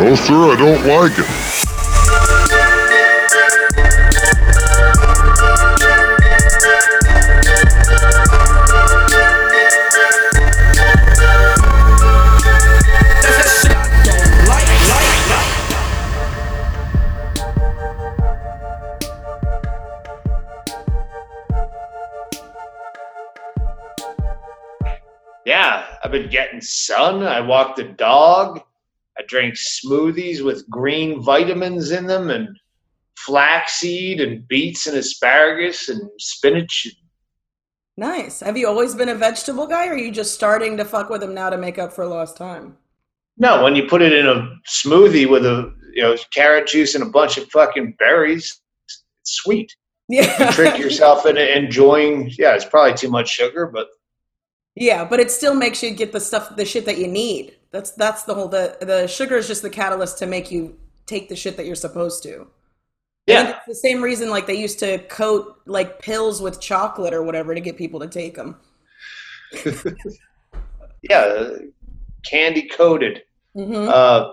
No, sir, I don't like it. Yeah, I've been getting sun. I walked the dog. Drank smoothies with green vitamins in them and flaxseed and beets and asparagus and spinach. Nice. Have you always been a vegetable guy, or are you just starting to fuck with them now to make up for lost time? No, when you put it in a smoothie with a you know carrot juice and a bunch of fucking berries, it's sweet. You Yeah. trick yourself into enjoying. Yeah, it's probably too much sugar, but yeah, but it still makes you get the stuff, the shit that you need. That's that's the whole the the sugar is just the catalyst to make you take the shit that you're supposed to. Yeah, it's the same reason like they used to coat like pills with chocolate or whatever to get people to take them. yeah, candy coated. Mm-hmm. Uh,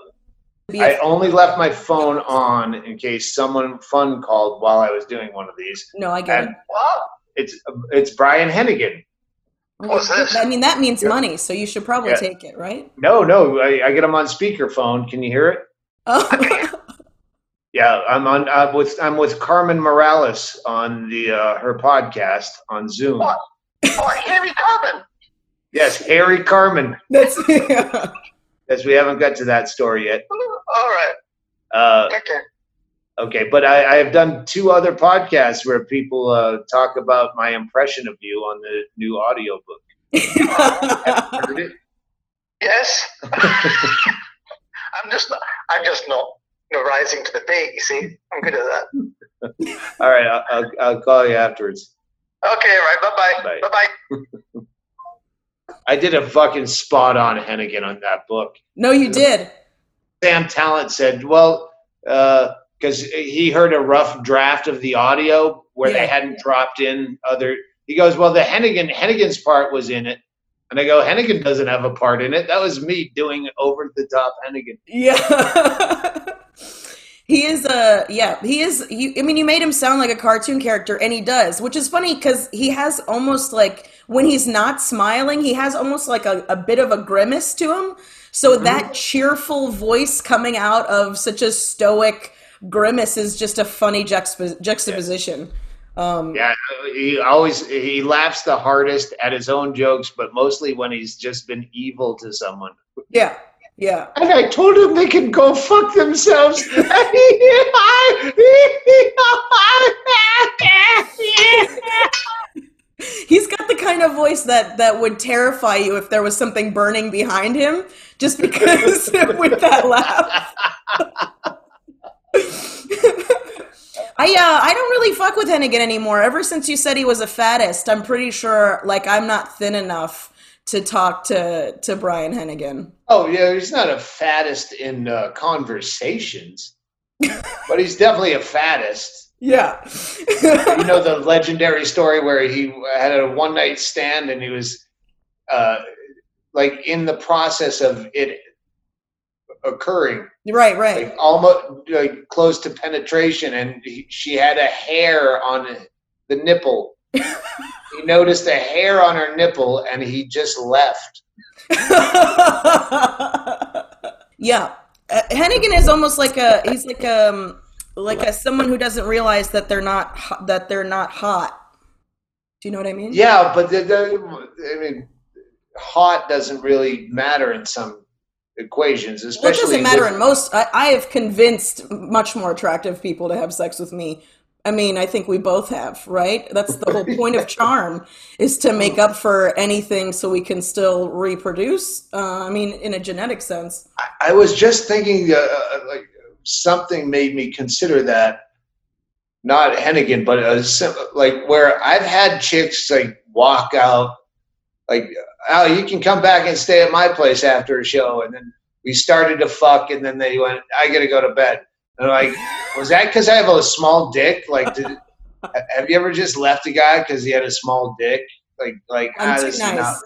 I only left my phone on in case someone fun called while I was doing one of these. no, I get And it. it's it's Brian Hennigan. What's this? I mean, that means Yeah. money, so you should probably Yeah. take it, right? No, no, I, I get them on speakerphone. Can you hear it? Oh, Yeah, I'm on uh, with I'm with Carmen Morales on the uh, her podcast on Zoom. What? Oh, Harry Carbon. Yes, Harry Carmen. that's Yes, we haven't got to that story yet. All right. Uh, Okay. Okay, but I, I have done two other podcasts where people uh, talk about my impression of you on the new audiobook. Heard it? Yes. I'm just not. I'm just not. You know, rising to the bait. You see, I'm good at that. All right, I'll, I'll, I'll call you afterwards. Okay. Right. Bye bye. Bye. Bye bye. I did a fucking spot on Hennigan on that book. no, you did. Sam Tallent said, well, because he heard a rough draft of the audio where Yeah. they hadn't dropped in other. He goes, well, the Hennigan Hennigan's part was in it, and I go, Hennigan doesn't have a part in it. That was me doing over the top Hennigan. Yeah. he is a yeah, he is you I mean you made him sound like a cartoon character and he does, which is funny cuz he has almost like when he's not smiling, he has almost like a, a bit of a grimace to him. So mm-hmm. that cheerful voice coming out of such a stoic grimace is just a funny juxtap- juxtaposition. Um Yeah, he always he laughs the hardest at his own jokes, but mostly when he's just been evil to someone. yeah. Yeah. And I told him they can go fuck themselves. He's got the kind of voice that that would terrify you if there was something burning behind him, just because with that laugh. I uh, I don't really fuck with Hennigan anymore. Ever since you said he was a fattest, I'm pretty sure like I'm not thin enough to talk to to Brian Hennigan. oh yeah, he's not a fattest in uh, conversations, but he's definitely a fattest. Yeah. You know the legendary story where he had a one night stand and he was uh, like in the process of it occurring, right, right. like almost like close to penetration, and he, she had a hair on the nipple. he noticed a hair on her nipple, and he just left. yeah, uh, Hennigan is almost like a he's like um like a someone who doesn't realize that they're not ho- that they're not hot. Do you know what I mean? Yeah, but the, the, I mean, hot doesn't really matter in some equations, Well, it doesn't matter with- in most. I, I have convinced much more attractive people to have sex with me. I mean, I think we both have, right? That's the whole point of charm is to make up for anything so we can still reproduce. Uh, I mean, in a genetic sense. I was just thinking, uh, uh, like something made me consider that. Not Hennigan, but a, like where I've had chicks like walk out, like, "Oh, you can come back and stay at my place after a show," and then we started to fuck, and then they went, "I gotta go to bed." And I'm like, was that because I have a small dick? Like, did, have you ever just left a guy because he had a small dick? Like, like I'm ah, too nice. not-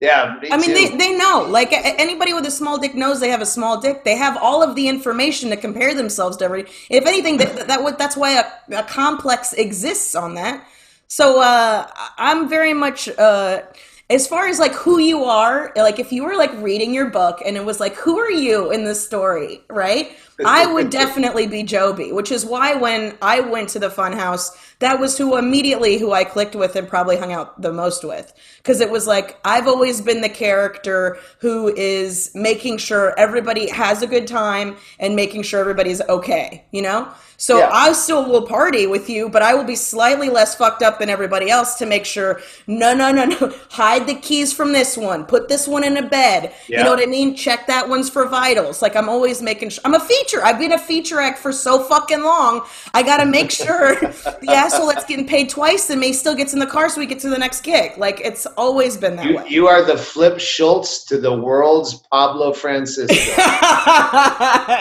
Yeah, me I mean, too. they, they know. Like anybody with a small dick knows they have a small dick. They have all of the information to compare themselves to everybody. If anything, that, that would that's why a, a complex exists on that. So uh, I'm very much uh, as far as like who you are. Like if you were like reading your book and it was like, who are you in this story, right? I would definitely be Joby, which is why when I went to the Funhouse, that was who immediately who I clicked with and probably hung out the most with. Because it was like, I've always been the character who is making sure everybody has a good time and making sure everybody's okay, you know? So Yeah. I still will party with you, but I will be slightly less fucked up than everybody else to make sure, no, no, no, no, hide the keys from this one, put this one in a bed. You know what I mean? Check that one's for vitals. Like I'm always making sure, I'm a feature. I've been a feature act for so fucking long. I got to make sure the asshole that's getting paid twice than me still gets in the car so we get to the next gig. Like it's always been that You, way. you are the Flip Schultz to the world's Pablo Francisco.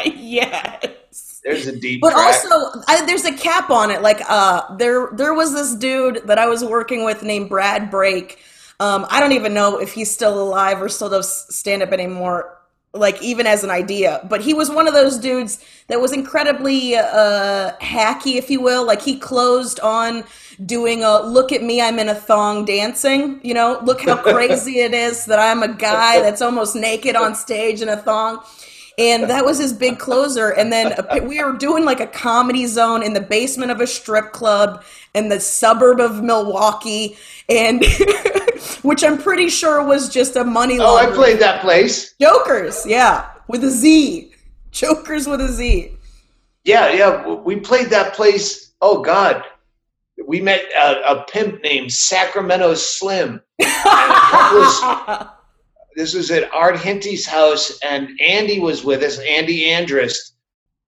yes. There's a deep But track. also, I, there's a cap on it. Like, uh, there there was this dude that I was working with named Brad Brake. Um, I don't even know if he's still alive or still does stand up anymore. Like, even as an idea, but he was one of those dudes that was incredibly uh, hacky, if you will. Like, he closed on doing a "Look at me, I'm in a thong dancing." You know, look how crazy it is that I'm a guy that's almost naked on stage in a thong and that was his big closer and then we were doing like a comedy zone in the basement of a strip club in the suburb of milwaukee and which i'm pretty sure was just a money oh, I played that place. jokers yeah with a z jokers with a z Yeah, yeah. We played that place. Oh God, we met a, a pimp named Sacramento Slim. This was at Art Hinty's house, and Andy was with us. Andy Andrist,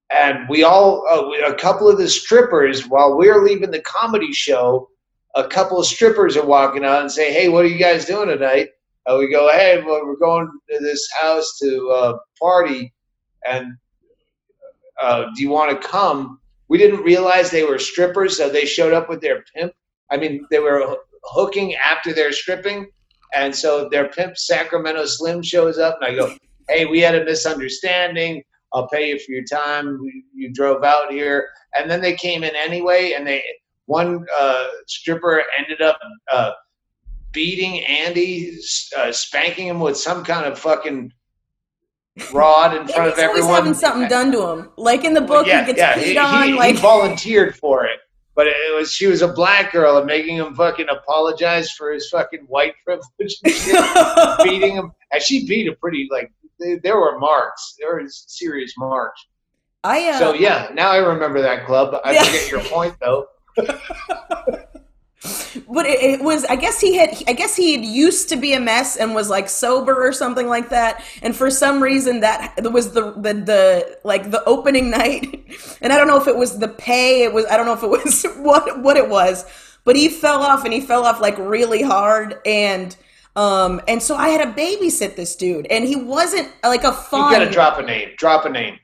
and we all uh, a couple of the strippers while we were leaving the comedy show. A couple of strippers are walking out and say, "Hey, what are you guys doing tonight?" Uh, we go, "Hey, well, we're going to this house to uh, party, and uh, do you want to come?" We didn't realize they were strippers, so they showed up with their pimp. I mean, they were hooking after their stripping, and so their pimp Sacramento Slim shows up, and I go, "Hey, we had a misunderstanding. I'll pay you for your time. You drove out here." And then they came in anyway, and they one uh, stripper ended up uh, beating Andy, uh, spanking him with some kind of fucking rod in front of He's always everyone. having something done to him like in the book yeah, he gets yeah, he, on he, like he volunteered for it, but it was she was a black girl and making him fucking apologize for his fucking white privilege and shit, beating him. And she beat a pretty like they, there were marks, there was serious marks. i uh, So yeah, now I remember that club. I Yeah. forget your point though. But it, it was i guess he had i guess he had used to be a mess and was like sober or something like that and for some reason that was the the, the like the opening night and i don't know if it was the pay it was i don't know if it was what what it was but he fell off and he fell off like really hard and um and so i had to babysit this dude and he wasn't like a You fun gotta drop a name. Drop a name.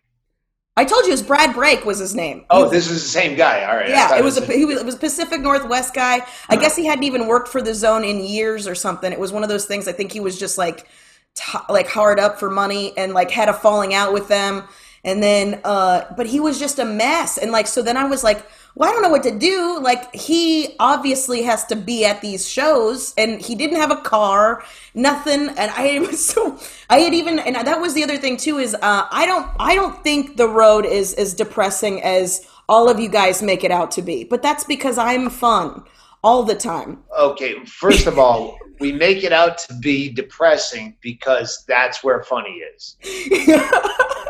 I told you it was brad brake was his name Oh, was- this is the same guy. All right. Yeah, thought it was a he was, it was Pacific Northwest guy. I guess he hadn't even worked for the zone in years or something. It was one of those things. I think he was just like t- like hard up for money and like had a falling out with them. And then, uh, but he was just a mess. And like, so then I was like, well, I don't know what to do. Like, he obviously has to be at these shows, and he didn't have a car, nothing. And I was so, I had even, and that was the other thing too is, uh, I don't, I don't think the road is as depressing as all of you guys make it out to be. But that's because I'm fun all the time. okay, first of all, we make it out to be depressing because that's where funny is.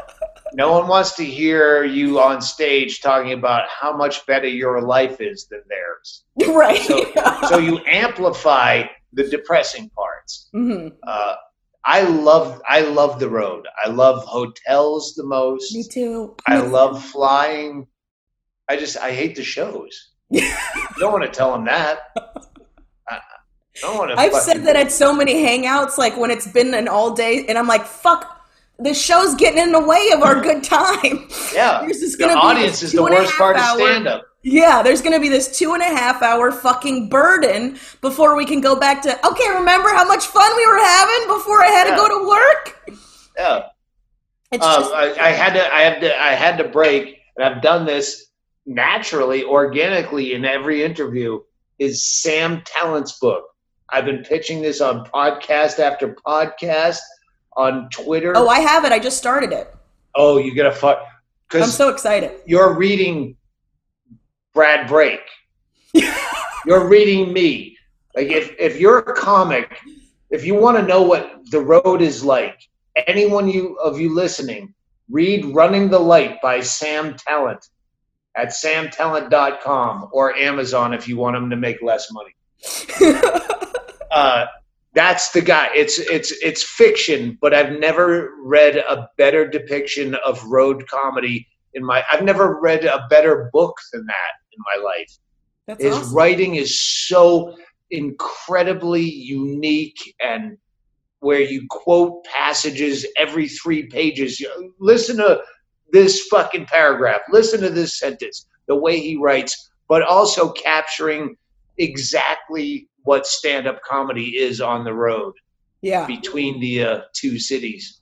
No one wants to hear you on stage talking about how much better your life is than theirs. right. So, so you amplify the depressing parts. hmm Uh, I love I love the road. I love hotels the most. Me too. I love flying. I just I hate the shows. you don't want to tell them that. I, I don't want to. I've said that at so many hangouts, like when it's been an all day, and I'm like, fuck, the show's getting in the way of our good time. Yeah, Yours is the gonna be audience is the worst part of hour- stand up. Yeah, there's going to be this two and a half hour fucking burden before we can go back to, okay, remember how much fun we were having before I had Yeah. to go to work? Yeah. It's Um, just, I, I had to, I had to, I had to break, and I've done this naturally, organically in every interview. Is Sam Tallent's book? I've been pitching this on podcast after podcast, on Twitter. oh, I have it. I just started it. oh, you get a fuck I'm so excited. you're reading Brad Brake. you're reading me. Like if if you're a comic, if you want to know what the road is like, anyone you of you listening, read Running the Light by Sam Tallent at samtallent.com or Amazon if you want him to make less money. Uh, that's the guy. It's it's it's fiction, but I've never read a better depiction of road comedy in my. I've never read a better book than that in my life. That's His awesome. writing is so incredibly unique and where you quote passages every three pages. Listen to this fucking paragraph. Listen to this sentence. The way he writes, but also capturing exactly what stand-up comedy is on the road Yeah. between the uh, two cities.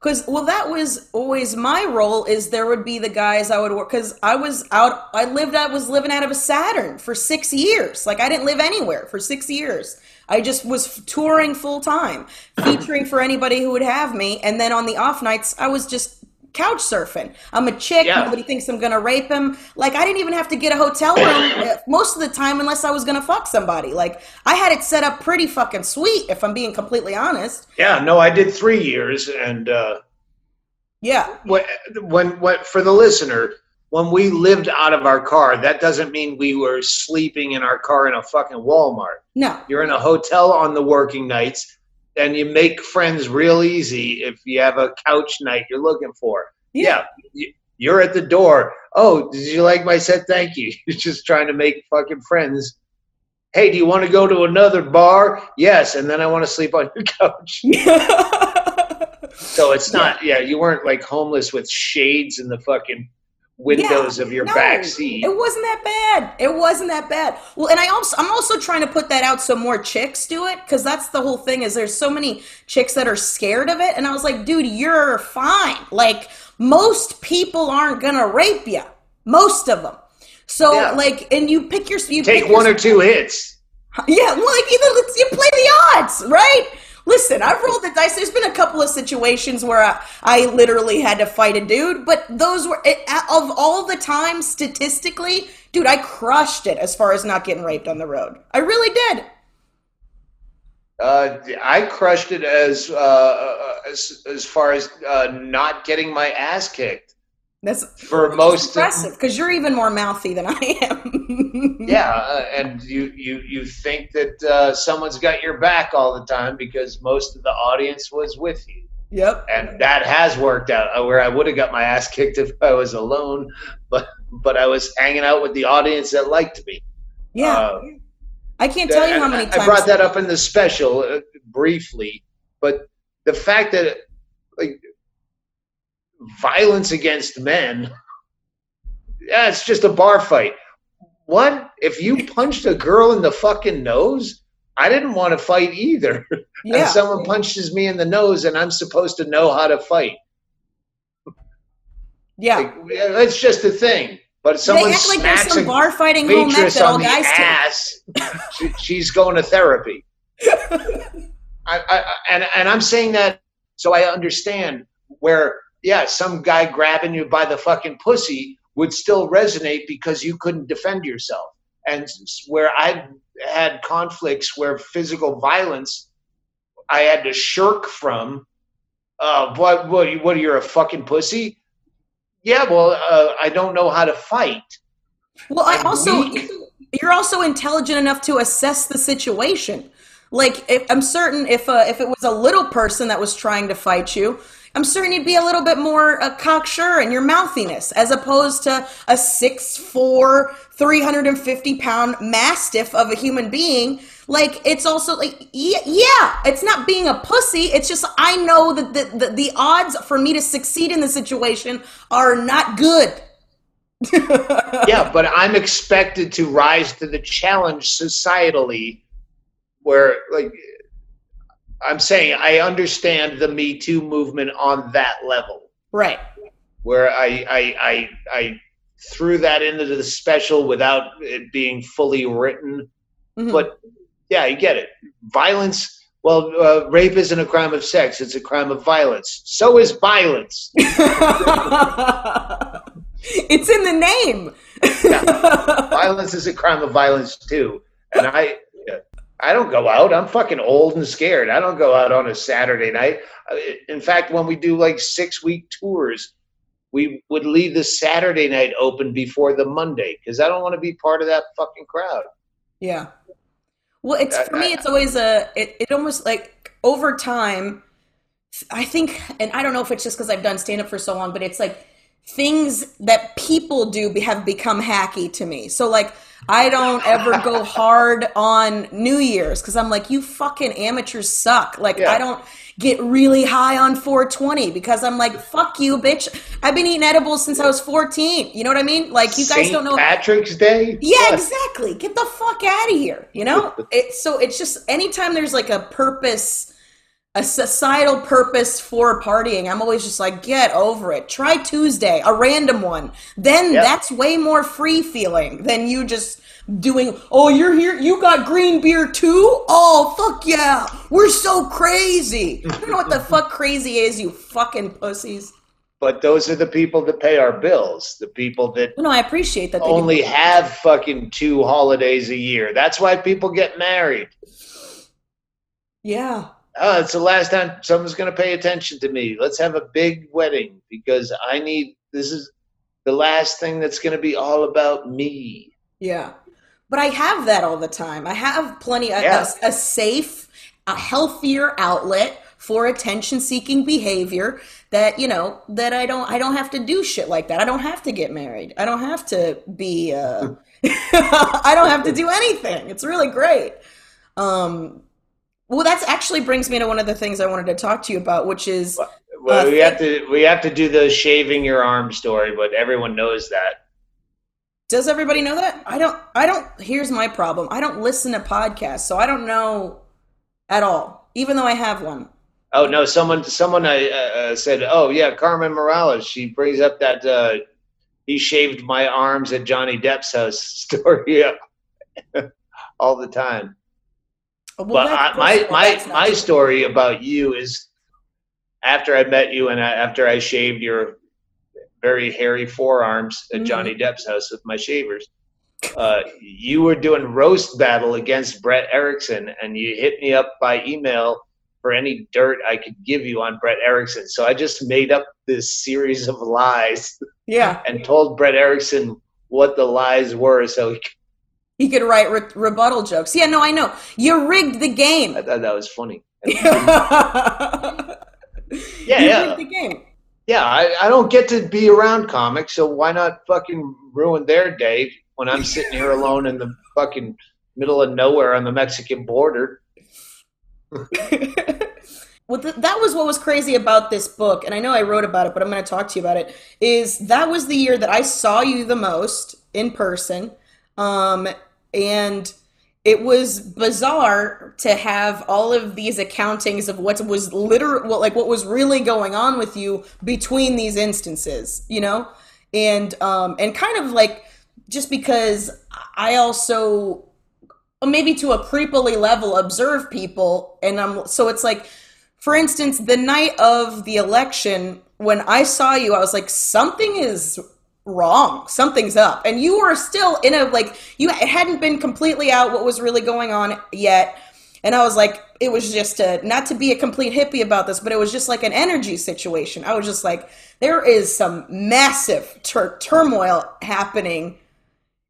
Because well, that was always my role. Is there would be the guys I would work because I was out. I lived. I was living out of a Saturn for six years. Like I didn't live anywhere for six years. I just was touring full time, featuring for anybody who would have me. And then on the off nights, I was just couch surfing. I'm a chick. Yeah. Nobody thinks I'm gonna rape him. Like I didn't even have to get a hotel room uh, most of the time unless I was gonna fuck somebody. Like I had it set up pretty fucking sweet. If I'm being completely honest. Yeah, no, I did three years, and uh, Yeah. when, when, when for the listener, when we lived out of our car, that doesn't mean we were sleeping in our car in a fucking Walmart. No. You're in a hotel on the working nights, and you make friends real easy if you have a couch night you're looking for. Yeah, y- you're at the door. Oh, did you like my set? Thank you. You're just trying to make fucking friends. Hey, do you want to go to another bar? Yes, and then I want to sleep on your couch. So it's not, yeah, you weren't like homeless with shades in the fucking windows Yeah, of your no, back seat. It wasn't that bad. It wasn't that bad. Well, and I also I'm also trying to put that out so more chicks do it because that's the whole thing. Is there's so many chicks that are scared of it, and I was like, dude, you're fine. Like most people aren't gonna rape you. Most of them. So Yeah. like, and you pick your you Take pick your- one or two hits. yeah, well, like either let's you play the odds, right? Listen, I've rolled the dice. There's been a couple of situations where I, I literally had to fight a dude, but those were it, of all the time statistically, dude, I crushed it as far as not getting raped on the road. I really did. Uh, I crushed it as uh, as as far as uh, not getting my ass kicked That's for most. impressive because you're even more mouthy than I am. Yeah, uh, and you you you think that uh, someone's got your back all the time because most of the audience was with you, Yep. and that has worked out. uh, Where I would have got my ass kicked if I was alone, but but I was hanging out with the audience that liked me. Yeah. Uh, I can't tell you how many I- times I brought that up in the special uh, briefly, but the fact that like violence against men, yeah, it's just a bar fight. What if you punched a girl in the fucking nose? I didn't want to fight either. Yeah. And someone punches me in the nose, and I'm supposed to know how to fight. yeah. Like, it's just a thing. But someone they act like there's smacks some a bar fighting home ec that all guys ass, she, she's going to therapy. I, I, and and I'm saying that so I understand where yeah, some guy grabbing you by the fucking pussy would still resonate because you couldn't defend yourself. And where I've had conflicts where physical violence I had to shirk from. Uh, what what what you're a fucking pussy? Yeah, well, uh, I don't know how to fight. Well, I I'm also weak. you're also intelligent enough to assess the situation. Like, if, I'm certain if uh, if it was a little person that was trying to fight you, I'm certain you'd be a little bit more uh, cocksure in your mouthiness, as opposed to a 6'4", 350 pound mastiff of a human being. Like, it's also like, yeah, it's not being a pussy. It's just I know that the, the the odds for me to succeed in the situation are not good. yeah, but I'm expected to rise to the challenge societally where like I'm saying I understand the Me Too movement on that level. Right. Where I I I, I threw that into the special without it being fully written. Mhm. But yeah, you get it. Violence. Well, uh, rape isn't a crime of sex; it's a crime of violence. So is violence. it's in the name. violence is a crime of violence too. And I, I don't go out. I'm fucking old and scared. I don't go out on a Saturday night. Uh, in fact, when we do like six week tours, we would leave the Saturday night open before the Monday because I don't want to be part of that fucking crowd. Yeah. Well, it's for me. It's always a. It, it almost like over time. I think, and I don't know if it's just because I've done stand up for so long, but it's like things that people do have become hacky to me. So like, I don't ever go hard on New Year's because I'm like, you fucking amateurs suck. Like, Yeah. I don't get really high on 420 because I'm like, fuck you, bitch. I've been eating edibles since I was 14. You know what I mean? Like, you guys don't know. Patrick's Day. Yeah, What? exactly. Get the fuck out of here. You know? it, so it's just anytime there's like a purpose, a societal purpose for partying, I'm always just like, get over it. Try Tuesday, a random one. Then Yep. that's way more free feeling than you just doing, oh, you're here, you got green beer too? Oh, fuck yeah. We're so crazy. You don't know what the fuck crazy is, you fucking pussies. But those are the people that pay our bills. The people that No, I appreciate that. they only have fucking two holidays a year. That's why people get married. Yeah. Oh, it's the last time someone's going to pay attention to me. Let's have a big wedding because I need this is the last thing that's going to be all about me. Yeah. But I have that all the time. I have plenty of Yeah. a, a safe, a healthier outlet for attention seeking behavior that, you know, that I don't I don't have to do shit like that. I don't have to get married. I don't have to be uh I don't have to do anything. It's really great. Um well that's actually brings me to one of the things I wanted to talk to you about, which is Well, Uh, we have to we have to do the shaving your arm story, but everyone knows that. Does everybody know that? I don't. I don't. Here's my problem. I don't listen to podcasts, so I don't know at all. Even though I have one. Oh no! Someone someone uh, uh, said, "Oh yeah, Carmen Morales." She brings up that uh, he shaved my arms at Johnny Depp's house story all the time. Well, but I, my my my story about you is after I met you and I, after I shaved your very hairy forearms at Mhm. Johnny Depp's house with my shavers. Uh, you were doing roast battle against Brett Erickson, and you hit me up by email for any dirt I could give you on Brett Erickson. So I just made up this series of lies Yeah, and told Brett Erickson what the lies were. So he, he could write re- rebuttal jokes. Yeah, no, I know. You rigged the game. I thought that was funny. yeah, Yeah, you yeah. rigged the game. Yeah, I, I don't get to be around comics, so why not fucking ruin their day when I'm sitting here alone in the fucking middle of nowhere on the Mexican border? well, th- that was what was crazy about this book, and I know I wrote about it, but I'm going to talk to you about it. Is that was the year that I saw you the most in person, um, and it was bizarre to have all of these accountings of what was literal, what, like what was really going on with you between these instances, you know, and um, and kind of like just because I also maybe to a creepily level observe people and i'm so it's like for instance the night of the election when i saw you i was like something is wrong. Something's up. And you were still in a like you hadn't been completely out what was really going on yet. And i was like it was just a not to be a complete hippie about this but it was just like an energy situation. I was just like there is some massive tur- turmoil happening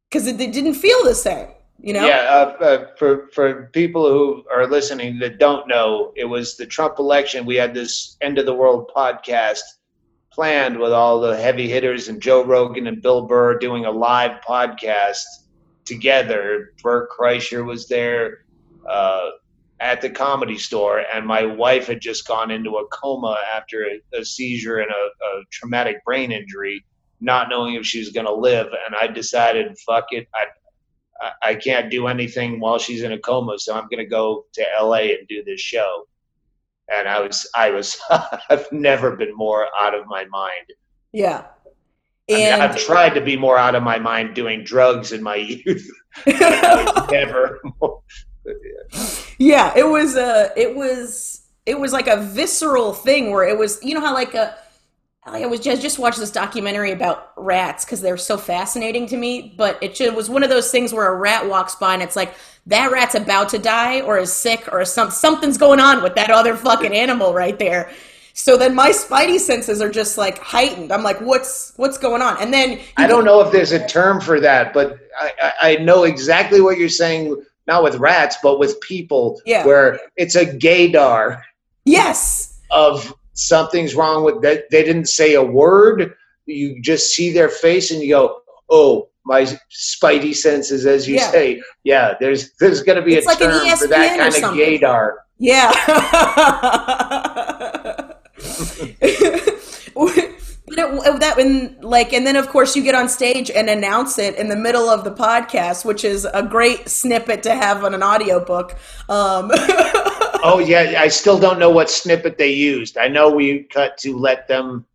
because it, it didn't feel the same you know? Yeah, uh, uh, for for people who are listening that don't know, it was the Trump election. We had this end of the world podcast planned with all the heavy hitters and Joe Rogan and Bill Burr doing a live podcast together. Bert Kreischer was there uh, at the comedy store, and my wife had just gone into a coma after a, a seizure and a, a traumatic brain injury. not knowing if she was going to live. And I decided, fuck it, I, I can't do anything while she's in a coma, so I'm going to go to LA and do this show. And I was, I was, I've never been more out of my mind. Yeah. I mean, And I've tried to be more out of my mind doing drugs in my youth. I never. yeah, it was a it was it was like a visceral thing where it was you know how like a like I was just just watched this documentary about rats because they're so fascinating to me, but it just was one of those things where a rat walks by and it's like that rat's about to die or is sick or some something's going on with that other fucking animal right there. So then my spidey senses are just like heightened. I'm like, what's what's going on? And then I don't know if there's a term for that, but I, I, I know exactly what you're saying. Not with rats, but with people, Yeah. where it's a gaydar Yes. of something's wrong with that. They didn't say a word. You just see their face and you go, "Oh, my spidey senses," as you Yeah. say. Yeah, there's there's going to be It's a like an term for that kind of gaydar. Yeah. but it, that when like and then of course you get on stage and announce it in the middle of the podcast which is a great snippet to have on an audiobook um Oh yeah, I still don't know what snippet they used. I know we cut to let them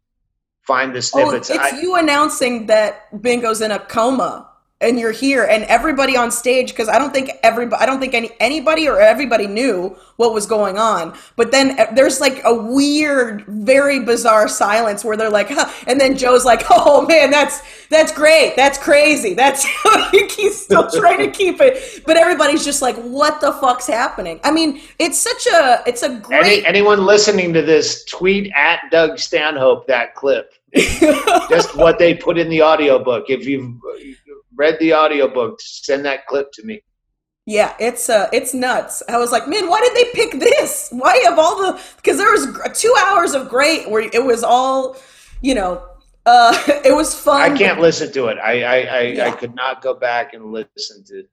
find the oh, it's I- you announcing that bingo's in a coma and you're here and everybody on stage because i don't think everybody i don't think any anybody or everybody knew what was going on but then uh, there's like a weird very bizarre silence where they're like huh. and then joe's like oh man that's that's great that's crazy that's he's still trying to keep it but everybody's just like what the fuck's happening i mean it's such a it's a Any, great anyone listening to this, tweet at Doug Stanhope that clip. Just what they put in the audiobook. If you've read the audiobook, send that clip to me. Yeah, it's uh, it's nuts. I was like, man, why did they pick this? Why of all the? Because there was two hours of great where it was all, you know, uh, it was fun. I can't listen to it. I I, I, I could not go back and listen to.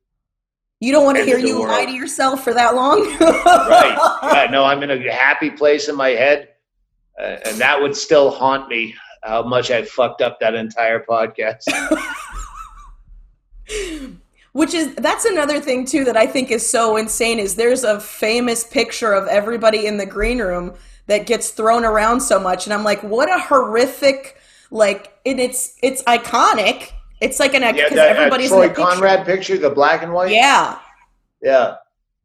You don't want to hear you lie to yourself for that long, Right. Yeah, no, I'm in a happy place in my head, uh, and that would still haunt me. How much I fucked up that entire podcast. Which is that's another thing too that I think is so insane is there's a famous picture of everybody in the green room that gets thrown around so much, and I'm like, what a horrific like, and it's it's iconic. It's like an Yeah, that, uh, everybody's Troy in the picture. Conrad picture, the black and white. Yeah, yeah.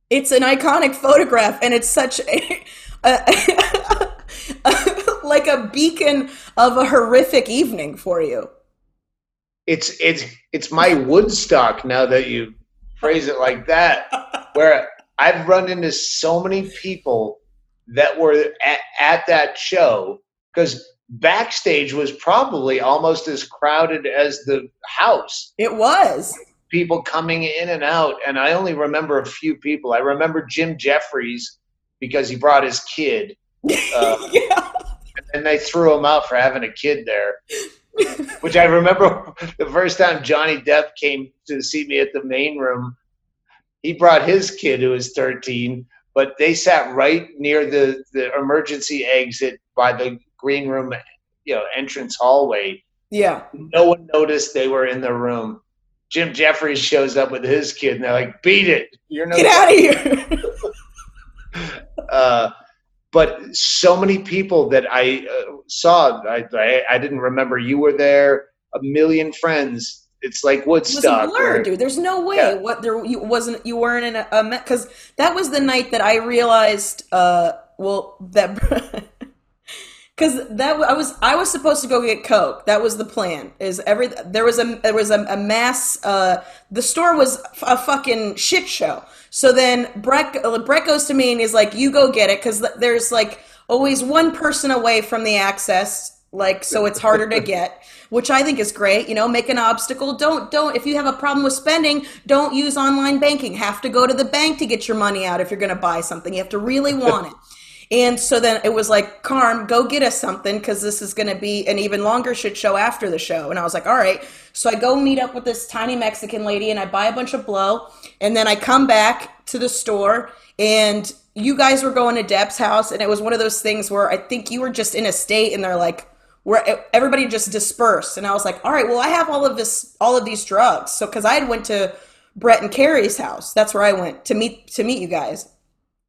it's an iconic photograph and it's such a, a- like a beacon of a horrific evening for you it's it's it's my Woodstock now that you phrase it like that. Where I've run into so many people that were at, at that show because backstage was probably almost as crowded as the house. it was People coming in and out, and I only remember a few people. I remember Jim Jeffries because he brought his kid, Uh, yeah and they threw him out for having a kid there. Which I remember the first time Johnny Depp came to see me at the main room. He brought his kid who was 13, but they sat right near the, the emergency exit by the green room, you know, entrance hallway. yeah No one noticed they were in the room. Jim Jeffries shows up with his kid, and they're like, "Beat it! You're no." get out of here Uh, but so many people that I uh, saw, I, I I didn't remember you were there. A million friends. It's like it was a Woodstock. blur where- dude there's no way Yeah. what there you wasn't you weren't in a because that was the night that i realized uh well that because that I was I was supposed to go get coke. That was the plan. Is every there was a there was a, a mass. Uh, the store was a fucking shit show. So then Brett Brett goes to me and he's like, "You go get it," because there's like always one person away from the access, like so it's harder to get. Which I think is great. You know, make an obstacle. Don't don't if you have a problem with spending, don't use online banking. Have to go to the bank to get your money out if you're going to buy something. You have to really want it. And so then it was like, Carm, go get us something because this is going to be an even longer shit show after the show. And I was like, all right. So I go meet up with this tiny Mexican lady and I buy a bunch of blow. And then I come back to the store and you guys were going to Depp's house. And it was one of those things where I think you were just in a state and they're like, where everybody just dispersed, and I was like, all right, well, I have all of this, all of these drugs. So because I had went to Brett and Carrie's house, that's where I went to meet to meet you guys,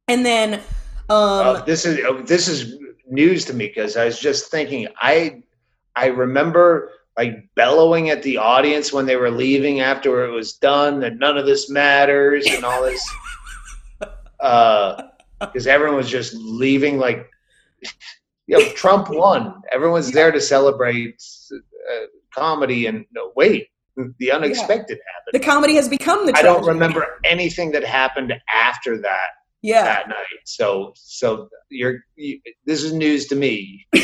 and then um, Oh, this is oh, this is news to me because I was just thinking. I I remember like bellowing at the audience when they were leaving after it was done that none of this matters and all this. Because everyone was just leaving like, you know, Trump won. Everyone's there to celebrate uh, comedy and no, wait, the unexpected the happened. The comedy has become the. I don't remember anything that happened after that Yeah. that night. So so you're you, this is news to me.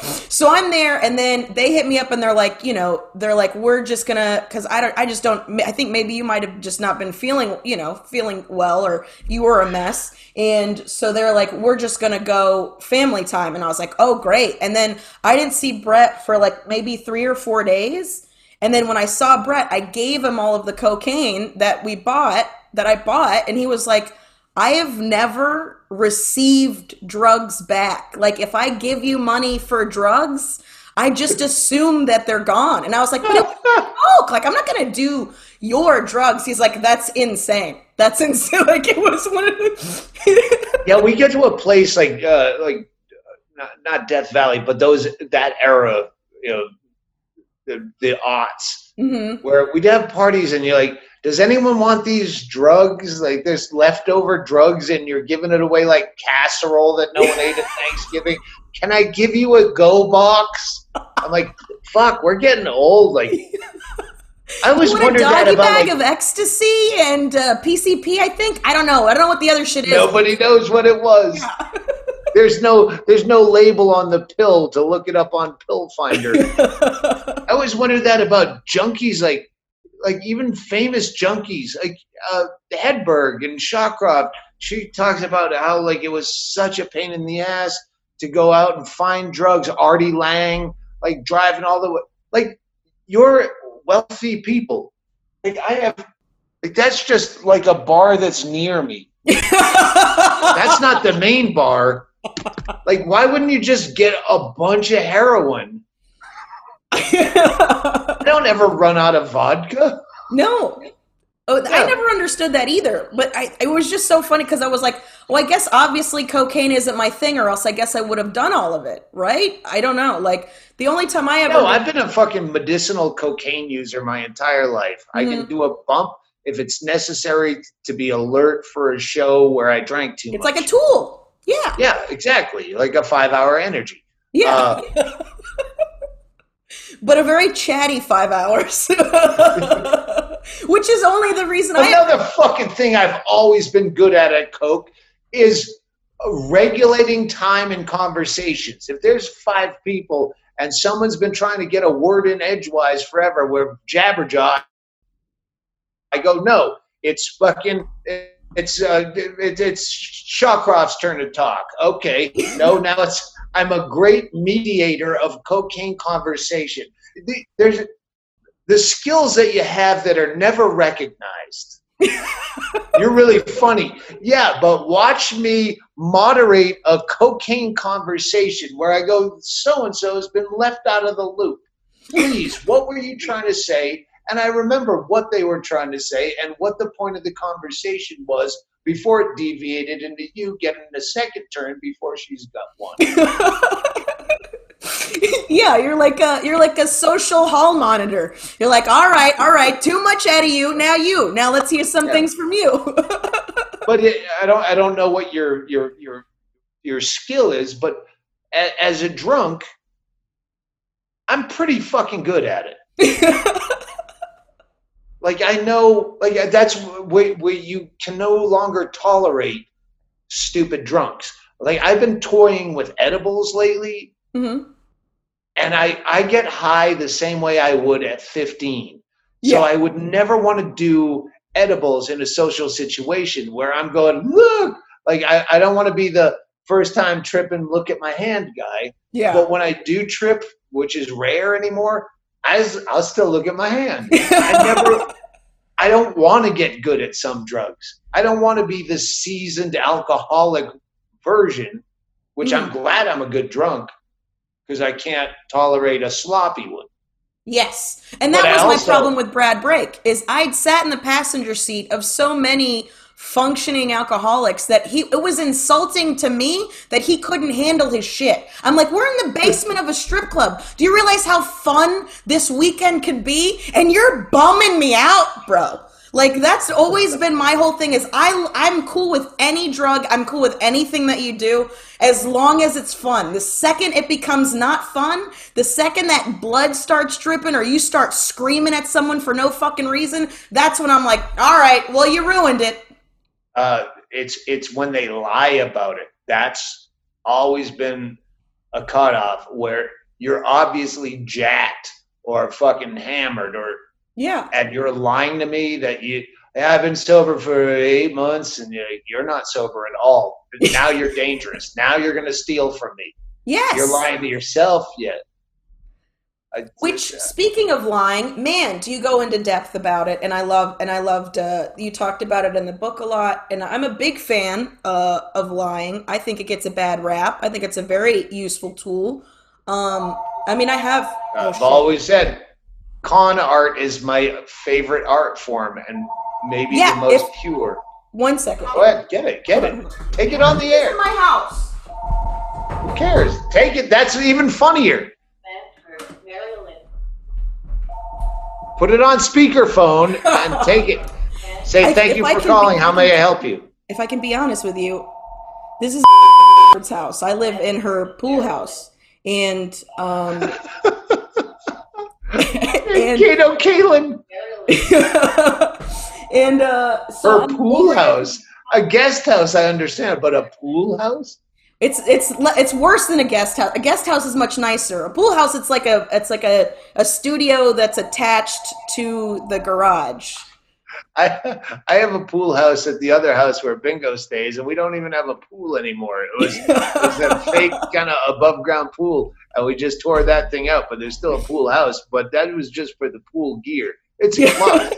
so I'm there, and then they hit me up, and they're like, you know, they're like, we're just gonna, because I don't, I just don't. I think maybe you might have just not been feeling, you know, feeling well, or you were a mess, and so they're like, we're just gonna go family time, and I was like, oh great, and then I didn't see Brett for like maybe three or four days. And then when I saw Brett, I gave him all of the cocaine that we bought, that I bought, and he was like, I have never received drugs back. Like, if I give you money for drugs, I just assume that they're gone. And I was like, but coke. Like, I'm not going to do your drugs. He's like, that's insane. That's insane. Like, it was one of the. Yeah, we get to a place like uh, like not, not Death Valley, but those that era, you know, the the aughts Mhm. where we'd have parties and you're like, does anyone want these drugs? Like there's leftover drugs and you're giving it away like casserole that no one ate at Thanksgiving. Can I give you a go box? I'm like, fuck, we're getting old. Like I a wondered that doggy about bag like, of ecstasy and uh, PCP, I think. I don't know. I don't know what the other shit is. nobody knows what it was. There's no there's no label on the pill to look it up on Pill Finder. I always wondered that about junkies, like like even famous junkies, like uh, Hedberg and Shawcroft. She talks about how like it was such a pain in the ass to go out and find drugs. Artie Lange, like driving all the way, like you're wealthy people. Like I have, like that's just like a bar that's near me. That's not the main bar. Like, why wouldn't you just get a bunch of heroin? I don't ever run out of vodka. No. Oh, I never understood that either. But I, it was just so funny because I was like, well, I guess obviously cocaine isn't my thing, or else I guess I would have done all of it, right? I don't know. Like the only time I ever, No, I've been a fucking medicinal cocaine user my entire life. I Mm-hmm. can do a bump if it's necessary to be alert for a show where I drank too it's much. It's like a tool. Yeah, yeah, exactly, like a five-hour energy. yeah. Uh, but a very chatty five hours, which is only the reason I. Another fucking thing I've always been good at at Coke is regulating time in conversations. If there's five people and someone's been trying to get a word in edgewise forever, we're Jabberjaw, I go, no, it's fucking, it's uh, it, it's Shawcroft's turn to talk. Okay, no, now it's I'm a great mediator of cocaine conversation. The- There's the skills that you have that are never recognized. You're really funny. Yeah, but watch me moderate a cocaine conversation where I go, so and so has been left out of the loop. Please, what were you trying to say? And I remember what they were trying to say and what the point of the conversation was before it deviated into you getting a second turn before she's got one. yeah, you're like a you're like a social hall monitor. You're like, all right, all right, too much out of you. Now you. Now let's hear some Yeah. things from you. but it, I don't I don't know what your your your your skill is, but a, as a drunk, I'm pretty fucking good at it. Like I know, like that's where, where you can no longer tolerate stupid drunks. Like I've been toying with edibles lately, hmm and I I get high the same way I would at 15. Yeah. So I would never want to do edibles in a social situation where I'm going, look, like I, I don't want to be the first time tripping, look at my hand guy. Yeah. But when I do trip, which is rare anymore, I, s- I'll still look at my hand. I never, I don't want to get good at some drugs. I don't want to be the seasoned alcoholic version, which I'm hmm. glad I'm a good drunk. because I can't tolerate a sloppy one. Yes. And that But was my problem with Brad Brake is I'd sat in the passenger seat of so many functioning alcoholics that he it was insulting to me that he couldn't handle his shit. I'm like, we're in the basement of a strip club. Do you realize how fun this weekend could be? And you're bumming me out, bro. Like that's always been my whole thing is I I'm cool with any drug. I'm cool with anything that you do as long as it's fun. The second it becomes not fun, the second that blood starts dripping or you start screaming at someone for no fucking reason, that's when I'm like, "All right, well you ruined it." Uh, it's it's when they lie about it. That's always been a cutoff where you're obviously jacked or fucking hammered or Yeah. and you're lying to me that you "Yeah, I've been sober for eight months and you're, you're not sober at all. Now you're dangerous. Now you're gonna steal from me. Yes. You're lying to yourself yet. I, Which, speaking of lying, man, do you go into depth about it? And I love, and I loved. Uh, you talked about it in the book a lot, and I'm a big fan uh, of lying. I think it gets a bad rap. I think it's a very useful tool. Um, I mean, I have. oh, I've always said con art is my favorite art form and maybe Yeah, the most if- pure. One second. Go ahead, get it, get it. Take it on the This air. is my house. Who cares? Take it. That's even funnier. Put it on speakerphone and take it. Say I- thank you for calling. be- How may I help you? If I can be honest with you, this is house. I live in her pool house, and um, and Kato Kaelin. and uh, so Her pool house. A guest house, I understand, but a pool house? It's it's it's worse than a guest house. A guest house is much nicer. A pool house, it's like a it's like a, a studio that's attached to the garage. I I have a pool house at the other house where Bingo stays, and we don't even have a pool anymore. It was, it was a fake kind of above ground pool, and we just tore that thing out. But there's still a pool house, but that was just for the pool gear. It's a club.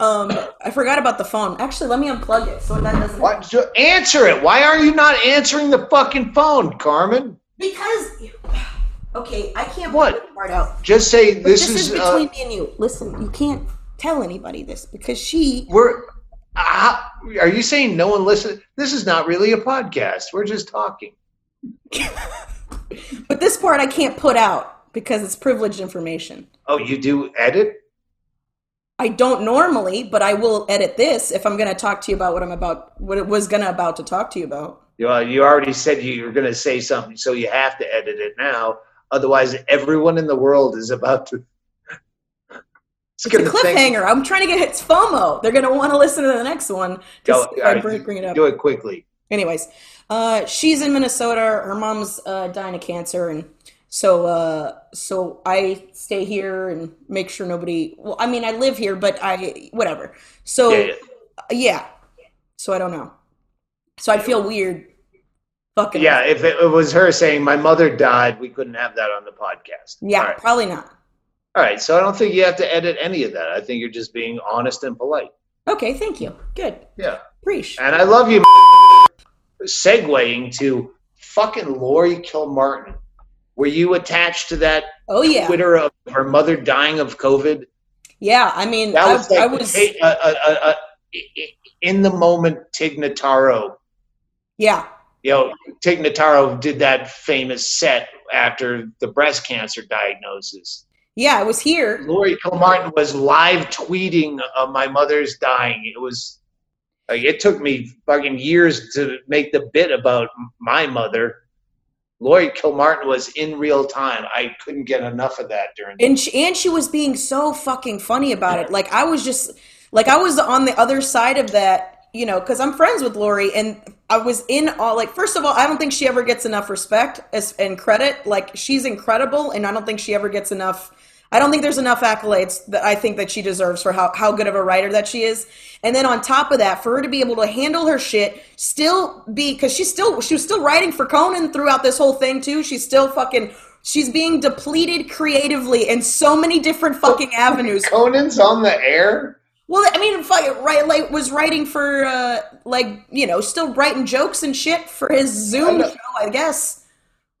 Um, I forgot about the phone. Actually, let me unplug it so that doesn't. Why, so answer it. Why are you not answering the fucking phone, Carmen? Because okay, I can't put What? part out. Just say But this, this, is, uh, between me and you. Listen, you can't tell anybody this because she. we're. Uh, are you saying no one listens? This is not really a podcast. We're just talking. But this part I can't put out because it's privileged information. Oh, you do edit? I don't normally, but I will edit this if I'm going to talk to you about what I'm about, what it was going to about to talk to you about. You, uh, you already said you were going to say something, so you have to edit it now. Otherwise, everyone in the world is about to. It's a gonna think- cliffhanger. I'm trying to get it's FOMO. They're going to want to listen to the next one Go, see if all I right, bring, bring it up. Do it quickly. Anyways, uh, she's in Minnesota. Her mom's uh, dying of cancer, and so uh, so I stay here and make sure nobody. Well, I mean, I live here, but I whatever. So Yeah, yeah. yeah. So I don't know. So I'd feel weird. Fucking Yeah, if it, it was her saying my mother died, we couldn't have that on the podcast. Yeah, right. probably not. All right. So I don't think you have to edit any of that. I think you're just being honest and polite. Okay, thank you. Good. Yeah. Preach. And I love you. Segueing to fucking Laurie Kilmartin. Were you attached to that Oh yeah, Twitter of her mother dying of COVID? yeah. I mean, That I, was like I was. uh, uh, uh, in the moment. Tig Notaro, Yeah, you know, Tig Notaro did that famous set after the breast cancer diagnosis. yeah. I was here. Laurie Kilmartin was live tweeting uh, my mother's dying. It was like it took me fucking years to make the bit about my mother. Laurie Kilmartin was in real time. I couldn't get enough of that during. and she, and she was being so fucking funny about it. Like I was just like I was on the other side of that, you know, because I'm friends with Laurie, and I was in all like. First of all, I don't think she ever gets enough respect as, and credit. Like she's incredible, and I don't think she ever gets enough. I don't think there's enough accolades that I think that she deserves for how, how good of a writer that she is. And then on top of that, for her to be able to handle her shit, still be because she's still she was still writing for Conan throughout this whole thing too. She's still fucking she's being depleted creatively in so many different fucking avenues. Conan's on the air. Well, I mean, fuck, right, like was writing for uh like you know still writing jokes and shit for his Zoom I show, I guess.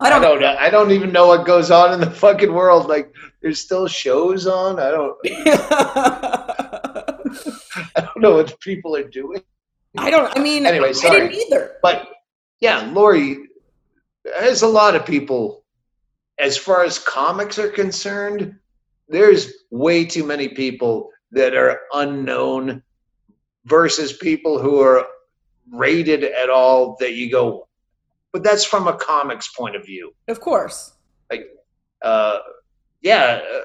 I I don't. don't know. I don't even know what goes on in the fucking world. Like, there's still shows on. I don't. I don't know what people are doing. I don't. I mean, Anyway, I didn't either. But yeah, Laurie, there's a lot of people. As far as comics are concerned, there's way too many people that are unknown versus people who are rated at all that you go, but that's from a comics point of view. Of course. Uh, yeah, uh,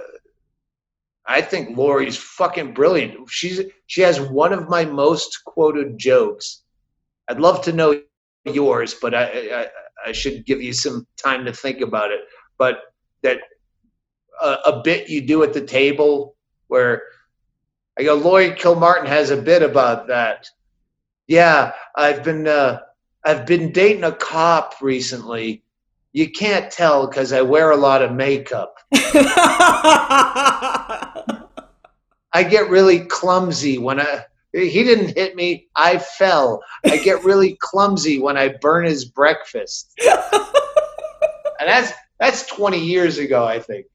I think Laurie's fucking brilliant. She's she has one of my most quoted jokes. I'd love to know yours, but I, I I should give you some time to think about it. But that uh, a bit you do at the table where I go, Laurie Kilmartin has a bit about that. Yeah, I've been uh, I've been dating a cop recently. You can't tell because I wear a lot of makeup. I get really clumsy when I. He didn't hit me. I fell. I get really clumsy when I burn his breakfast, and that's that's twenty years ago, I think.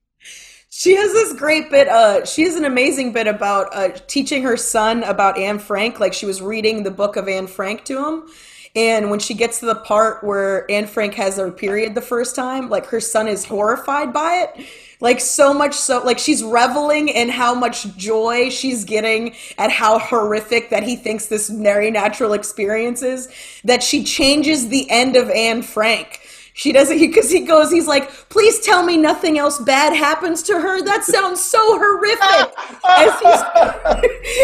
She has this great bit. Uh, she has an amazing bit about uh, teaching her son about Anne Frank. Like she was reading the book of Anne Frank to him, and when she gets to the part where Anne Frank has her period the first time, like her son is horrified by it. Like so much so, like she's reveling in how much joy she's getting at how horrific that he thinks this very natural experience is. That she changes the end of Anne Frank. She doesn't because he goes. He's like, "Please tell me nothing else bad happens to her." That sounds so horrific. As he's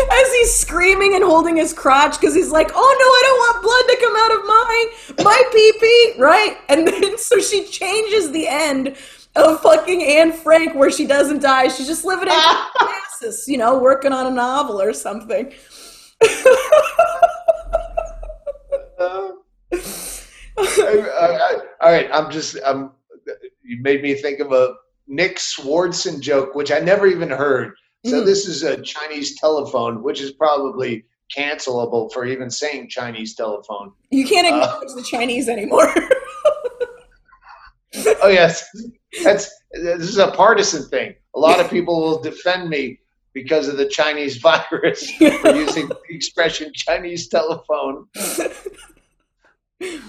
as he's screaming and holding his crotch because he's like, "Oh no, I don't want blood to come out of my my pee pee." Right, and then so she changes the end of fucking Anne Frank where she doesn't die. She's just living in Calabasas, you know, working on a novel or something. Uh. I- I- all right, I'm just um, you made me think of a Nick Swardson joke, which I never even heard. So Mm. this is a Chinese telephone, which is probably cancelable for even saying Chinese telephone. You can't Uh. acknowledge the Chinese anymore. Oh yes, that's this is a partisan thing. A lot of people will defend me because of the Chinese virus for using the expression Chinese telephone.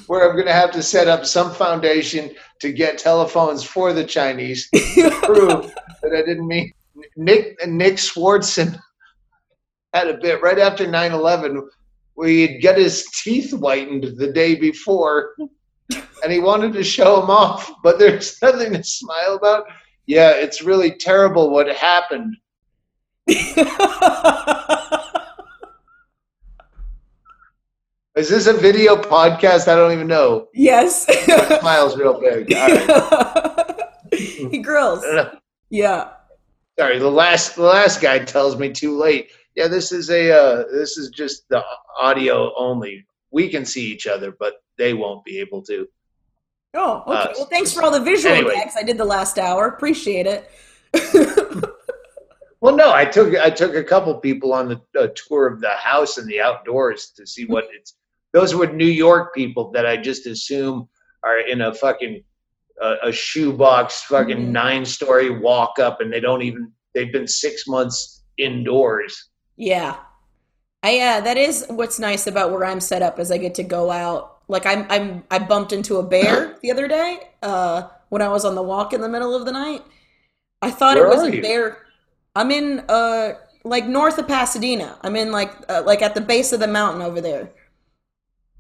Where I'm going to have to set up some foundation to get telephones for the Chinese to prove that I didn't mean. Nick Nick Swardson had a bit right after 9/11 where he'd get his teeth whitened the day before, and he wanted to show them off, but there's nothing to smile about. Yeah, it's really terrible what happened. Is this a video podcast? I don't even know. yes. Smiles real big. Right. he grills. Yeah. Sorry, the last the last guy tells me too late. Yeah, this is a uh, this is just the audio only. We can see each other, but they won't be able to. Oh, okay. Uh, well, thanks for all the visual anyway. gags I did the last hour. Appreciate it. Well, no, I took I took a couple people on the uh, tour of the house and the outdoors to see what it's. Those were New York people that I just assume are in a fucking uh, a shoebox, fucking Mhm. nine story walk up, and they don't even. They've been six months indoors. Yeah. I yeah, that is what's nice about where I'm set up is I get to go out. Like I'm I'm I bumped into a bear the other day, uh, when I was on the walk in the middle of the night. I thought Where it was a you? bear. I'm in uh like north of Pasadena. I'm in like uh, like at the base of the mountain over there.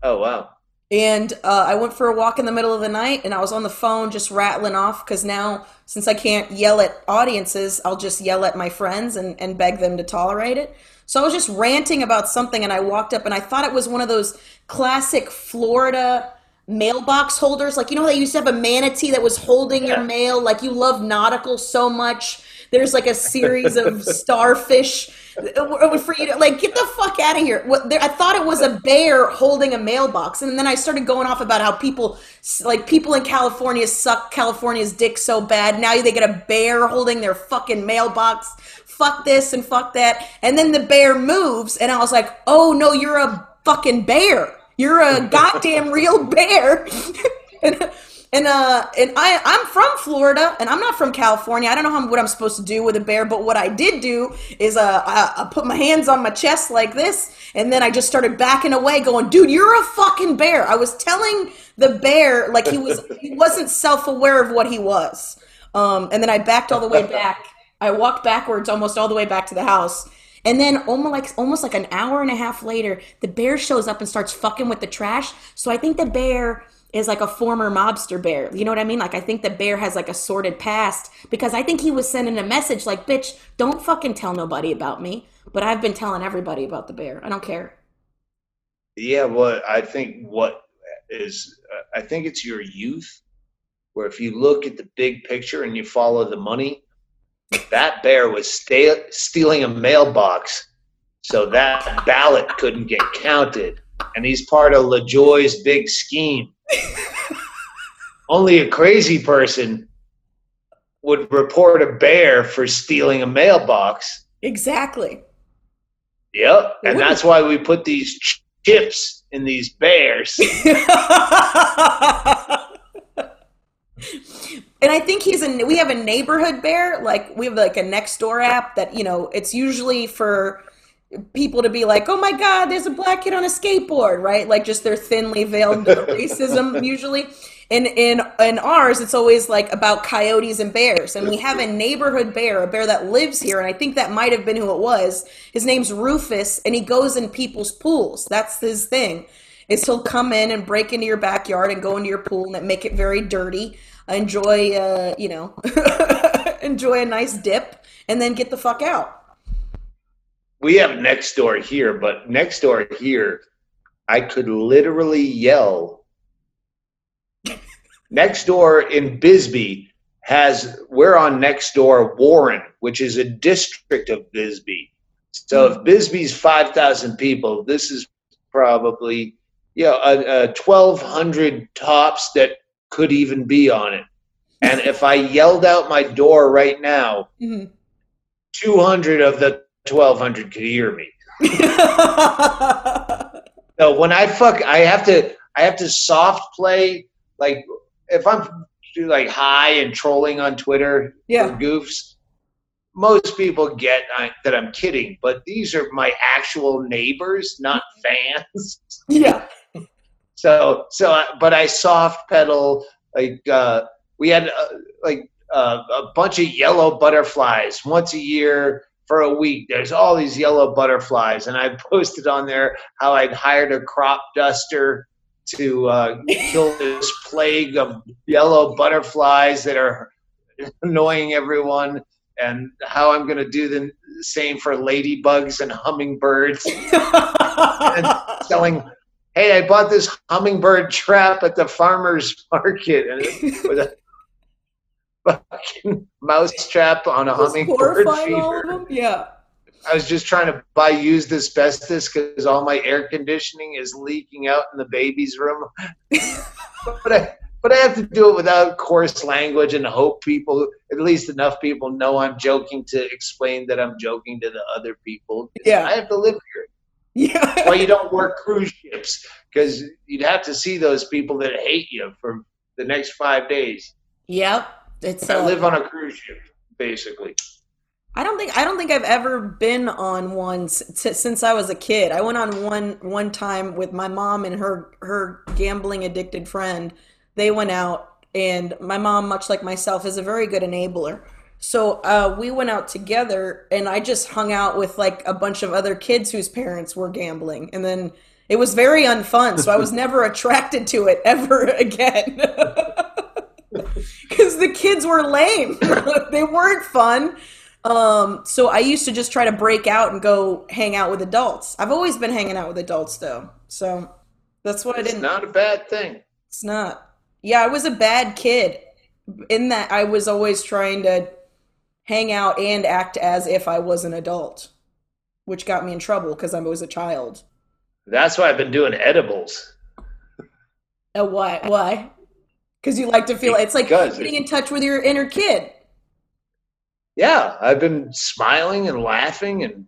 Oh wow! And uh, I went for a walk in the middle of the night, and I was on the phone just rattling off because now, since I can't yell at audiences, I'll just yell at my friends and, and beg them to tolerate it. So I was just ranting about something, and I walked up, and I thought it was one of those classic Florida mailbox holders. Like, you know, they used to have a manatee that was holding your mail. Like, you love nautical so much. There's like a series of starfish Uh, uh, for you to like get the fuck out of here. What there, I thought it was a bear holding a mailbox, and then I started going off about how people like people in California suck California's dick so bad. Now they get a bear holding their fucking mailbox. Fuck this and fuck that. And then the bear moves, and I was like, oh no, you're a fucking bear. You're a goddamn real bear. and And uh, and I I'm from Florida, and I'm not from California. I don't know how, what I'm supposed to do with a bear, but what I did do is uh, I, I put my hands on my chest like this, and then I just started backing away, going, "Dude, you're a fucking bear." I was telling the bear like he was he wasn't self aware of what he was. Um, and then I backed all the way back. I walked backwards almost all the way back to the house. And then almost like almost like an hour and a half later, the bear shows up and starts fucking with the trash. So I think the bear is like a former mobster bear. You know what I mean? Like I think the bear has like a sordid past because I think he was sending a message like, "Bitch, don't fucking tell nobody about me." But I've been telling everybody about the bear. I don't care. Yeah, well, I think what is, uh, I think it's your youth, where if you look at the big picture and you follow the money, that bear was sta- stealing a mailbox so that ballot couldn't get counted. And he's part of DeJoy's big scheme. Only a crazy person would report a bear for stealing a mailbox. Exactly. Yep. And that's why we put these ch- chips in these bears. and I think he's a. We have a neighborhood bear. Like we have like a next door app that you know. It's usually for people to be like, "Oh my God, there's a black kid on a skateboard," right? Like just their thinly veiled racism usually. In in in ours, it's always like about coyotes and bears, and we have a neighborhood bear, a bear that lives here, and I think that might have been who it was. His name's Rufus, and he goes in people's pools. That's his thing. Is he'll come in and break into your backyard and go into your pool and make it very dirty. Enjoy, uh, you know, enjoy a nice dip, and then get the fuck out. We have next door here, but next door here, I could literally yell. next door in Bisbee has we're on next door Warren, which is a district of Bisbee. So if Bisbee's five thousand people, this is probably you know a, a twelve hundred tops that could even be on it. And if I yelled out my door right now, Mhm. two hundred of the twelve hundred could hear me. No, when I fuck, I have to, I have to soft play. Like if I'm like high and trolling on Twitter Yeah. goofs, most people get I, that I'm kidding. But these are my actual neighbors, not fans. yeah. So, so, I- but I soft pedal. Like uh, we had uh, like uh, a bunch of yellow butterflies once a year for a week. There's all these yellow butterflies, and I posted on there how I'd hired a crop duster to uh, kill this plague of yellow butterflies that are annoying everyone, and how I'm going to do the same for ladybugs and hummingbirds and selling. Hey, I bought this hummingbird trap at the farmer's market, and it was a fucking mouse trap on a hummingbird horrifying all of feeder. Yeah. I was just trying to buy used asbestos because all my air conditioning is leaking out in the baby's room. but I, but I have to do it without coarse language and hope people, at least enough people, know I'm joking to explain that I'm joking to the other people. Yeah. I have to live here. Yeah. Why you don't work cruise ships? Because you'd have to see those people that hate you for the next five days. Yep. It's I uh, live on a cruise ship, basically. I don't think I don't think I've ever been on one s- since I was a kid. I went on one one time with my mom and her her gambling addicted friend. They went out, and my mom, much like myself, is a very good enabler. So uh, we went out together, and I just hung out with like a bunch of other kids whose parents were gambling, and then it was very unfun. So I was never attracted to it ever again. Because the kids were lame. they weren't fun. Um, so I used to just try to break out and go hang out with adults. I've always been hanging out with adults though. So that's what I didn't. not a bad thing. It's not. Yeah, I was a bad kid in that I was always trying to hang out and act as if I was an adult, which got me in trouble because I was a child. That's why I've been doing edibles. Uh, why? Why? Because you like to feel it's like Because getting in touch with your inner kid. Yeah, I've been smiling and laughing, and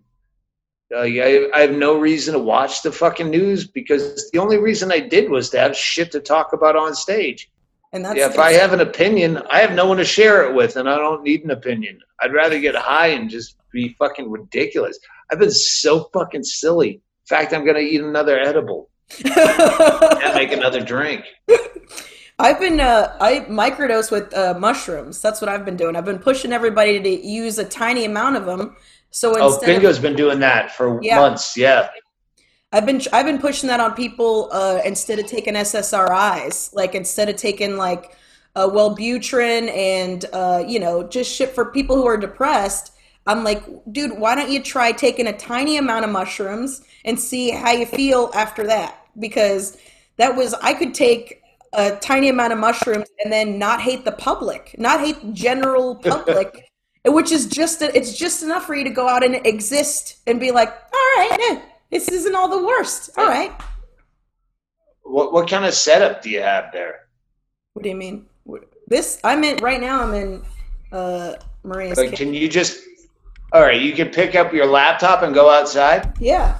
uh, I, I have no reason to watch the fucking news because the only reason I did was to have shit to talk about on stage. and that's Yeah, if I have an opinion, I have no one to share it with, and I don't need an opinion. I'd rather get high and just be fucking ridiculous. I've been so fucking silly. In fact, I'm gonna eat another edible and make another drink. I've been uh, I microdose with uh, mushrooms. That's what I've been doing. I've been pushing everybody to use a tiny amount of them. So Oh, instead of, Bingo's been doing that for Yeah. months. Yeah. I've been I've been pushing that on people uh, instead of taking SSRIs, like instead of taking like uh, Wellbutrin and uh, you know just shit for people who are depressed. I'm like, dude, why don't you try taking a tiny amount of mushrooms and see how you feel after that? Because that was I could take a tiny amount of mushrooms and then not hate the public, not hate the general public, which is just it's just enough for you to go out and exist and be like, all right, this isn't all the worst. All right. What what kind of setup do you have there? What do you mean? This I'm in right now. I'm in uh, Maria's. Like, can you just? All right, you can pick up your laptop and go outside. Yeah.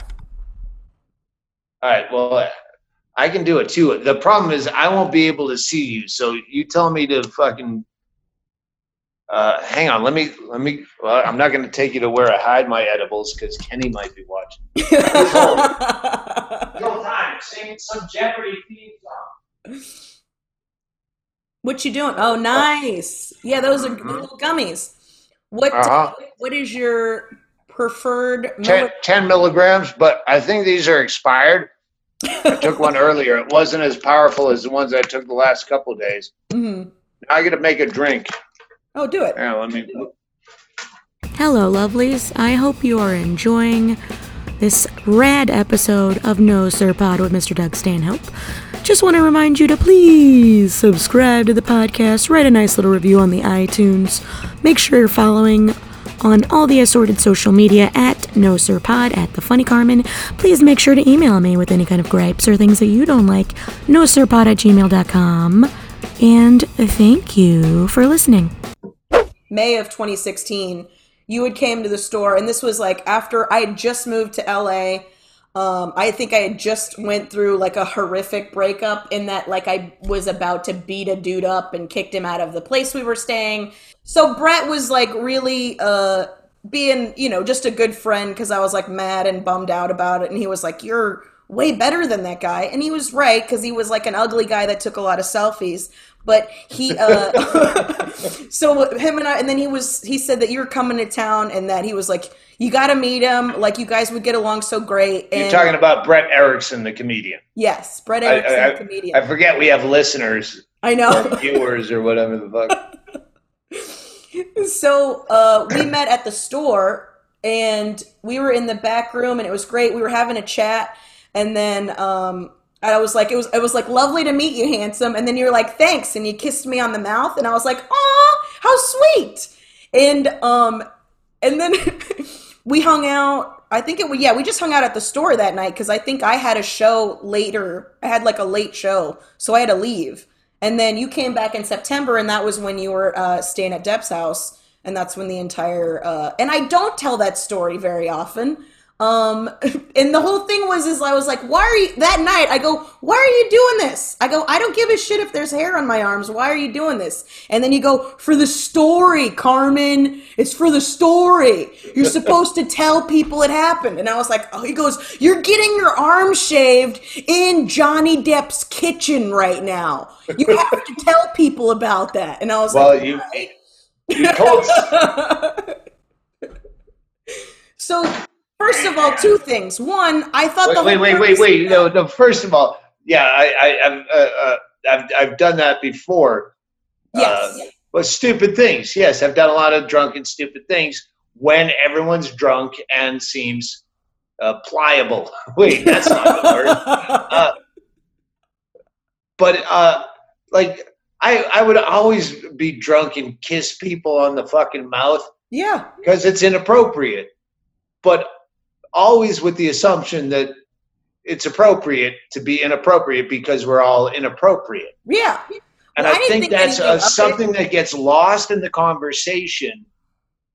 All right. Well, I can do it too. The problem is I won't be able to see you. So you tell me to fucking. Uh, hang on. Let me. Let me. Well, I'm not going to take you to where I hide my edibles because Kenny might be watching. Real time. Sing some Jeopardy theme song. what you doing? Oh, nice. Yeah, those are little gummies. What Uh-huh. What is your preferred? 10, 10 milligrams, but I think these are expired. I took one earlier. It wasn't as powerful as the ones I took the last couple of days. Mhm. Now I got to make a drink. Oh, do it. Yeah, let me. Hello, lovelies. I hope you are enjoying this rad episode of No Sir Pod with Mr. Doug Stanhope. Just want to remind you to please subscribe to the podcast, write a nice little review on the iTunes. Make sure you're following on all the assorted social media at No Sir Pod at the Funny Carmen. Please make sure to email me with any kind of gripes or things that you don't like. No Sir Pod at gmail.com. And thank you for listening. May of 2016, you had came to the store, and this was like after I had just moved to LA. Um, I think I had just went through like a horrific breakup in that like I was about to beat a dude up and kicked him out of the place we were staying. So Brett was like really uh being, you know, just a good friend because I was like mad and bummed out about it. And he was like, You're way better than that guy. And he was right because he was like an ugly guy that took a lot of selfies. But he, uh, so him and I, and then he was, he said that you were coming to town and that he was like, you got to meet him. Like you guys would get along so great. And You're talking about Brett Erickson, the comedian. yes, Brett I- Erickson, I- comedian. I forget we have listeners, I know. viewers, or whatever the fuck. so uh, we met at the store and we were in the back room and it was great. We were having a chat and then um, i was like it was it was like lovely to meet you handsome. And then you were like thanks and you kissed me on the mouth and i was like oh how sweet. And um and then we hung out i think it was yeah we just hung out at the store that night because i think i had a show later i had like a late show so i had to leave and then you came back in September, and that was when you were uh, staying at Depp's house, and that's when the entire uh, and I don't tell that story very often. Um, and the whole thing was is I was like, why are you that night? I go, why are you doing this? I go, I don't give a shit if there's hair on my arms. Why are you doing this? And then you go, for the story, Carmen. It's for the story. You're supposed to tell people it happened. And I was like, oh, he goes, you're getting your arm shaved in Johnny Depp's kitchen right now. You have to tell people about that. And I was like, Well, like, you you told so first of all, two things. One, I thought the wait, whole wait, wait, wait, wait. No, no. First of all, yeah, I, I, I've, uh, uh, I've, I've done that before. Yes. Uh, but stupid things. Yes, I've done a lot of drunken, stupid things when everyone's drunk and seems uh, pliable. Wait, that's not the word. Uh, but uh, like, I, I would always be drunk and kiss people on the fucking mouth yeah. because it's inappropriate. But always with the assumption that it's appropriate to be inappropriate because we're all inappropriate. Yeah. And Well, I I, think, think that's it. something that gets lost in the conversation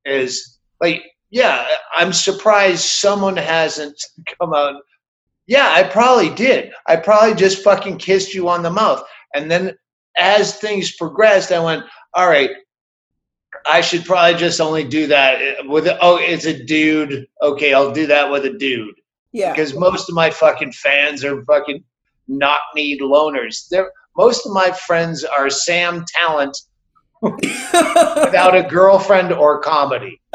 is like, yeah, I'm surprised someone hasn't come out. Yeah, I probably did. I probably just fucking kissed you on the mouth. And then as things progressed, I went, all right, I should probably just only do that with oh, it's a dude. Okay, I'll do that with a dude Yeah. because most of my fucking fans are fucking knock kneed loners. They're, most of my friends are Sam Tallent without a girlfriend or comedy.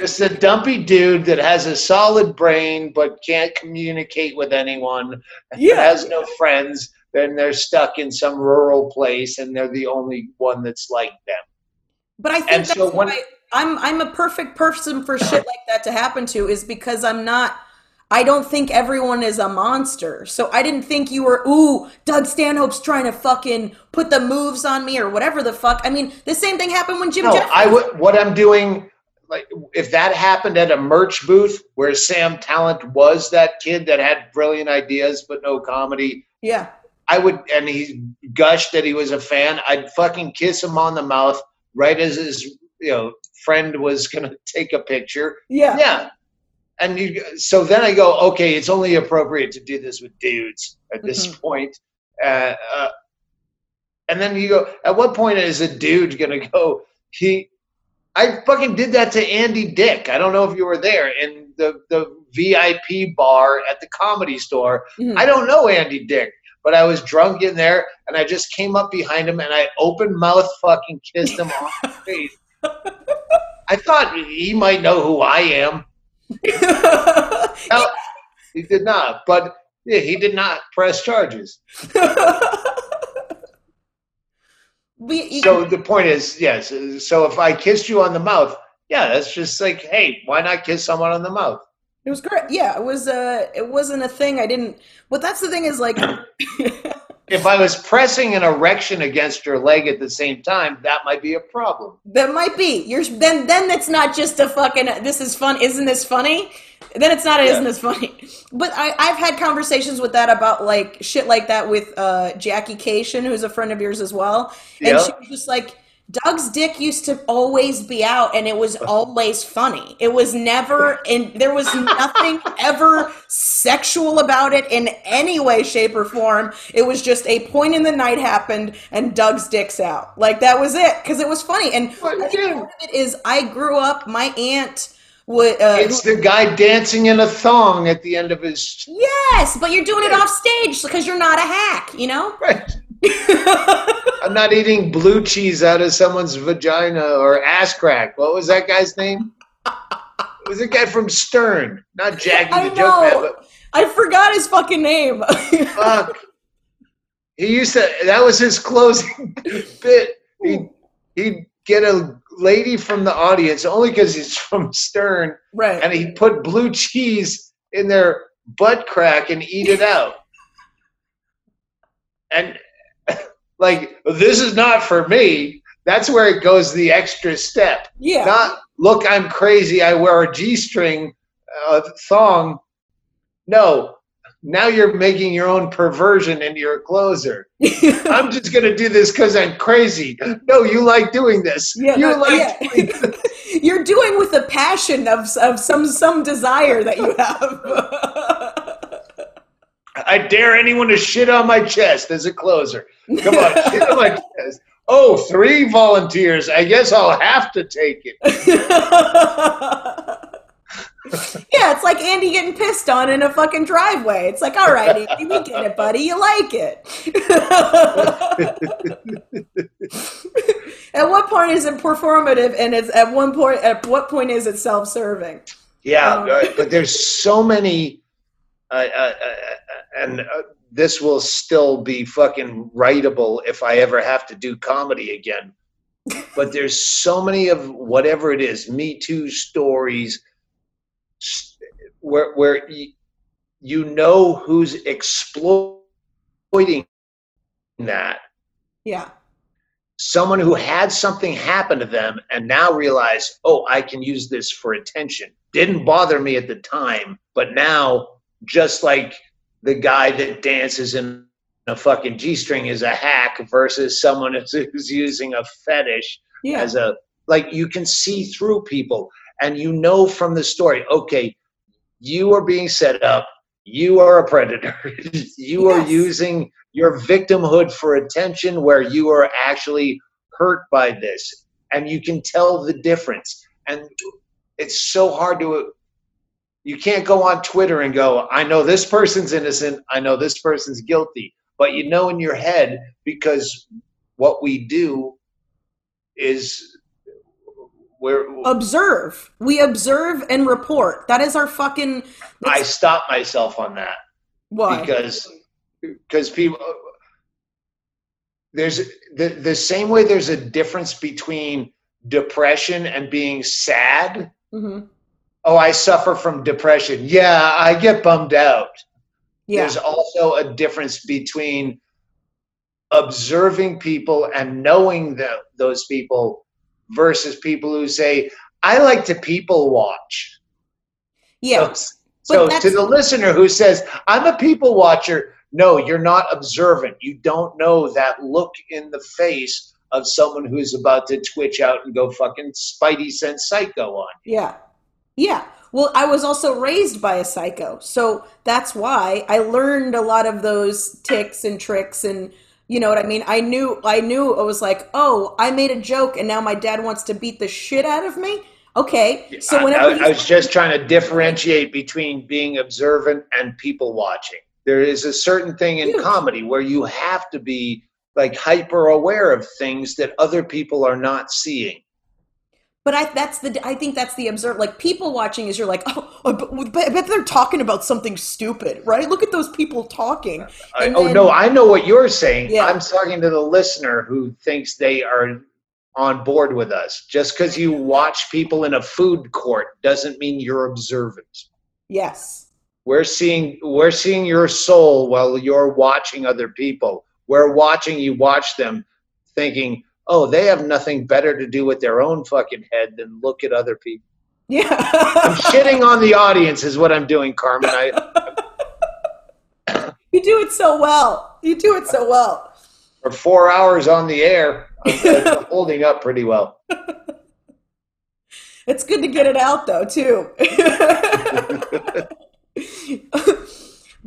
It's a dumpy dude that has a solid brain but can't communicate with anyone, Yeah. has no friends, then they're stuck in some rural place and they're the only one that's like them. But I think And that's so when- why I'm I'm a perfect person for shit like that to happen to is because I'm not I don't think everyone is a monster. So I didn't think you were ooh, Doug Stanhope's trying to fucking put the moves on me or whatever the fuck. I mean, the same thing happened when Jim No, Jefferies I would. What I'm doing, like, if that happened at a merch booth where Sam Tallent was that kid that had brilliant ideas but no comedy, Yeah. I would, and he gushed that he was a fan. I'd fucking kiss him on the mouth right as his, you know, friend was gonna take a picture. Yeah. Yeah. And you, so then I go, okay, it's only appropriate to do this with dudes at this Mhm. point. Uh, uh, and then you go, at what point is a dude gonna go? He, I fucking did that to Andy Dick. I don't know if you were there in the the VIP bar at the comedy store. Mhm. I don't know Andy Dick, but I was drunk in there, and I just came up behind him and I open mouth fucking kissed him on the face. I thought he might know who I am. He did not. But yeah, he did not press charges. We- So the point is, yes. So if I kissed you on the mouth, yeah, that's just like, hey, why not kiss someone on the mouth? It was great. Yeah, it was. Uh, it wasn't a thing. I didn't. But that's the thing is like, If I was pressing an erection against your leg at the same time, that might be a problem. that might be. You're then. Then it's not just a fucking. This is fun. Isn't this funny? Then it's not. Yeah. Isn't this funny? But I, I've had conversations with that about like shit like that with uh, Jackie Kashian, who's a friend of yours as well, and Yeah. she was just like. Doug's dick used to always be out and it was always funny. It was never and there was nothing ever sexual about it in any way, shape, or form. It was just a point in the night happened and Doug's dick's out. Like that was it. Cause it was funny. And But, I think yeah. part of it is I grew up, my aunt would uh, It's the guy dancing in a thong at the end of his. Yes, but you're doing it off stage because you're not a hack, you know? Right. I'm not eating blue cheese out of someone's vagina or ass crack. What was that guy's name? It was a guy from Stern, not Jackie I the Joke Man, know. I forgot his fucking name. fuck. He used to. That was his closing bit. He he'd get a lady from the audience only because he's from Stern, right. and he'd put blue cheese in their butt crack and eat it out. And like, this is not for me. That's where it goes the extra step. yeah. Not look, I'm crazy. I wear a g-string uh, thong. No, now you're making your own perversion into your closer. I'm just gonna do this because I'm crazy. No, you like doing this. Yeah, you no, like yeah. doing this. You're doing with a passion of, of some some desire that you have. I dare anyone to shit on my chest as a closer. Come on, shit on my chest. Oh, three volunteers. I guess I'll have to take it. yeah, it's like Andy getting pissed on in a fucking driveway. It's like, all right, Andy, we get it, buddy. You like it. at what point is it performative, and it's at one point? At what point is it self-serving? Yeah, Um, but there's so many, uh, uh, uh, and uh, this will still be fucking writable if I ever have to do comedy again. but there's so many of whatever it is, Me Too stories, where where you know who's exploiting that. Yeah, Someone who had something happen to them and now realize, oh, I can use this for attention. Didn't bother me at the time, but now, just like the guy that dances in a fucking G string is a hack versus someone who's, using a fetish yeah, as a like you can see through people and you know from the story okay you are being set up you are a predator. you are using your victimhood for attention where you are actually hurt by this. And you can tell the difference. And it's so hard to you can't go on Twitter and go, I know this person's innocent, I know this person's guilty. But you know in your head because what we do is we're Observe. We observe and report. That is our fucking. I stop myself on that. Why? because because people there's the the same way there's a difference between depression and being sad hmm oh i suffer from depression yeah i get bummed out Yeah. there's also a difference between observing people and knowing that those people versus people who say i like to people watch Yeah. so, so to the listener who says, I'm a people watcher, no, you're not observant. You don't know that look in the face of someone who's about to twitch out and go fucking Spidey sense psycho on. you. Yeah. Yeah. Well, I was also raised by a psycho. So that's why I learned a lot of those ticks and tricks and you know what I mean? I knew I knew it was like, "Oh, I made a joke and now my dad wants to beat the shit out of me." Okay. So whenever I, I was just trying to differentiate between being observant and people watching. There is a certain thing in Huge. comedy where you have to be like hyper aware of things that other people are not seeing. But I that's the I think that's the observe like people watching is you're like oh, oh I bet, they're talking about something stupid right look at those people talking I, And oh no, I know what you're saying. Yeah. I'm talking to the listener who thinks they are on board with us. Just because you watch people in a food court doesn't mean you're observant. yes We're seeing we're seeing your soul while you're watching other people. We're watching you watch them, thinking, "Oh, they have nothing better to do with their own fucking head than look at other people." Yeah. I'm shitting on the audience is what I'm doing, Carmen. I, you do it so well you do it so well for four hours on the air, I'm, I'm holding up pretty well. it's good to get it out though too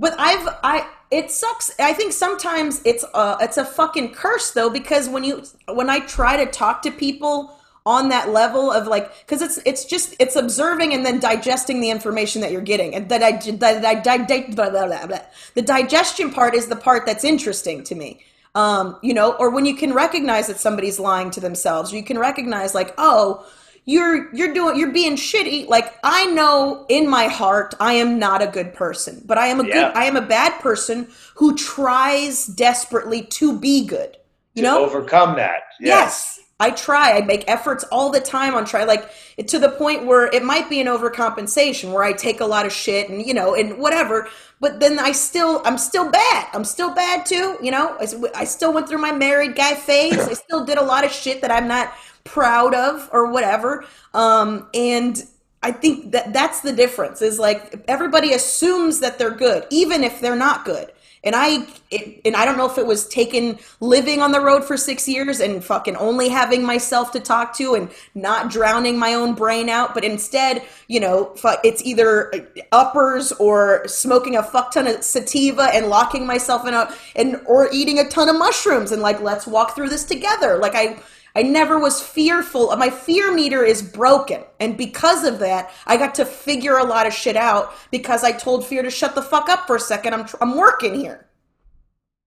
but I've I it sucks. I think sometimes it's uh it's a fucking curse though because when you when I try to talk to people on that level of like because it's it's just it's observing and then digesting the information that you're getting and that I blah. the digestion part is the part that's interesting to me um you know or when you can recognize that somebody's lying to themselves or you can recognize like oh you're you're doing you're being shitty like i know in my heart i am not a good person but i am a Yeah. good i am a bad person who tries desperately to be good you to know overcome that. Yes. I try. I make efforts all the time on try like to the point where it might be an overcompensation where I take a lot of shit and you know and whatever, but then I still I'm still bad. I'm still bad too, you know. I still went through my married guy phase. I still did a lot of shit that I'm not proud of or whatever. Um and I think that that's the difference is like everybody assumes that they're good even if they're not good. And I it, and I don't know if it was taken living on the road for 6 years and fucking only having myself to talk to and not drowning my own brain out, but instead, you know, it's either uppers or smoking a fuck ton of sativa and locking myself in a and or eating a ton of mushrooms and like let's walk through this together. Like I I never was fearful. My fear meter is broken. And because of that, I got to figure a lot of shit out because I told fear to shut the fuck up for a second. I'm, tr- I'm working here.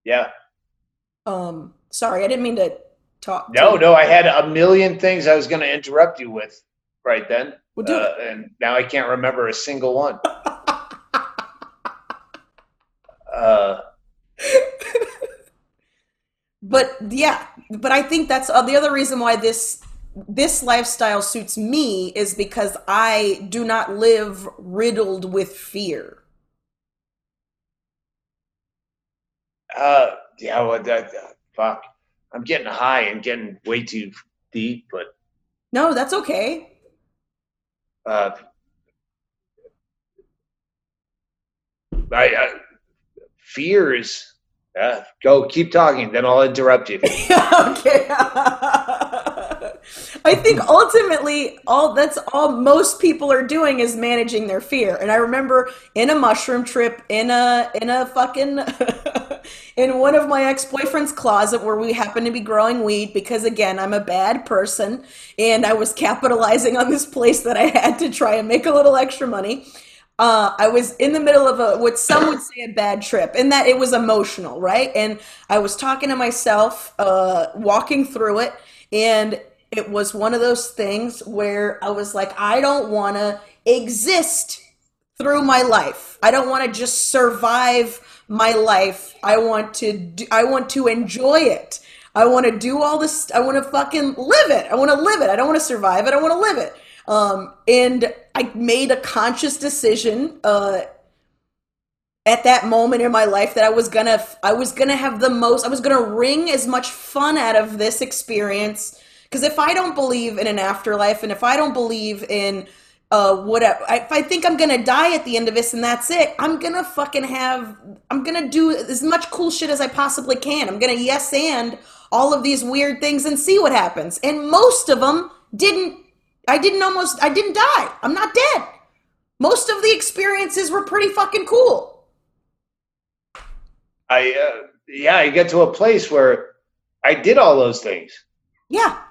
Yeah. Um, sorry, I didn't mean to talk. No, no, I had a million things I was going to interrupt you with right then. Well, do Uh, and now I can't remember a single one. uh, But yeah, but I think that's uh, the other reason why this this lifestyle suits me is because I do not live riddled with fear. uh, yeah, well, that, uh, fuck. I'm getting high and getting way too deep, but No, that's okay. uh, I, uh, fears. Uh, go, keep talking, then I'll interrupt you. okay. I think ultimately all that's all most people are doing is managing their fear. And I remember in a mushroom trip in a in a fucking in one of my ex-boyfriend's closet where we happened to be growing weed because again, I'm a bad person and I was capitalizing on this place that I had to try and make a little extra money. Uh, I was in the middle of a what some would say a bad trip, in that it was emotional, right? And I was talking to myself, uh, walking through it, and it was one of those things where I was like, I don't want to exist through my life. I don't want to just survive my life. I want to do, I want to enjoy it. I want to do all this I want to fucking live it. I want to live it. I don't want to survive it. I want to live it. Um, and I made a conscious decision uh, at that moment in my life that I was gonna I was gonna have the most I was gonna wring as much fun out of this experience. Because if I don't believe in an afterlife and if I don't believe in uh whatever if I think I'm gonna die at the end of this and that's it I'm gonna fucking have I'm gonna do as much cool shit as I possibly can. I'm gonna yes and all of these weird things and see what happens. And most of them didn't I didn't almost I didn't die I'm not dead most of the experiences were pretty fucking cool I uh, yeah, I get to a place where I did all those things. yeah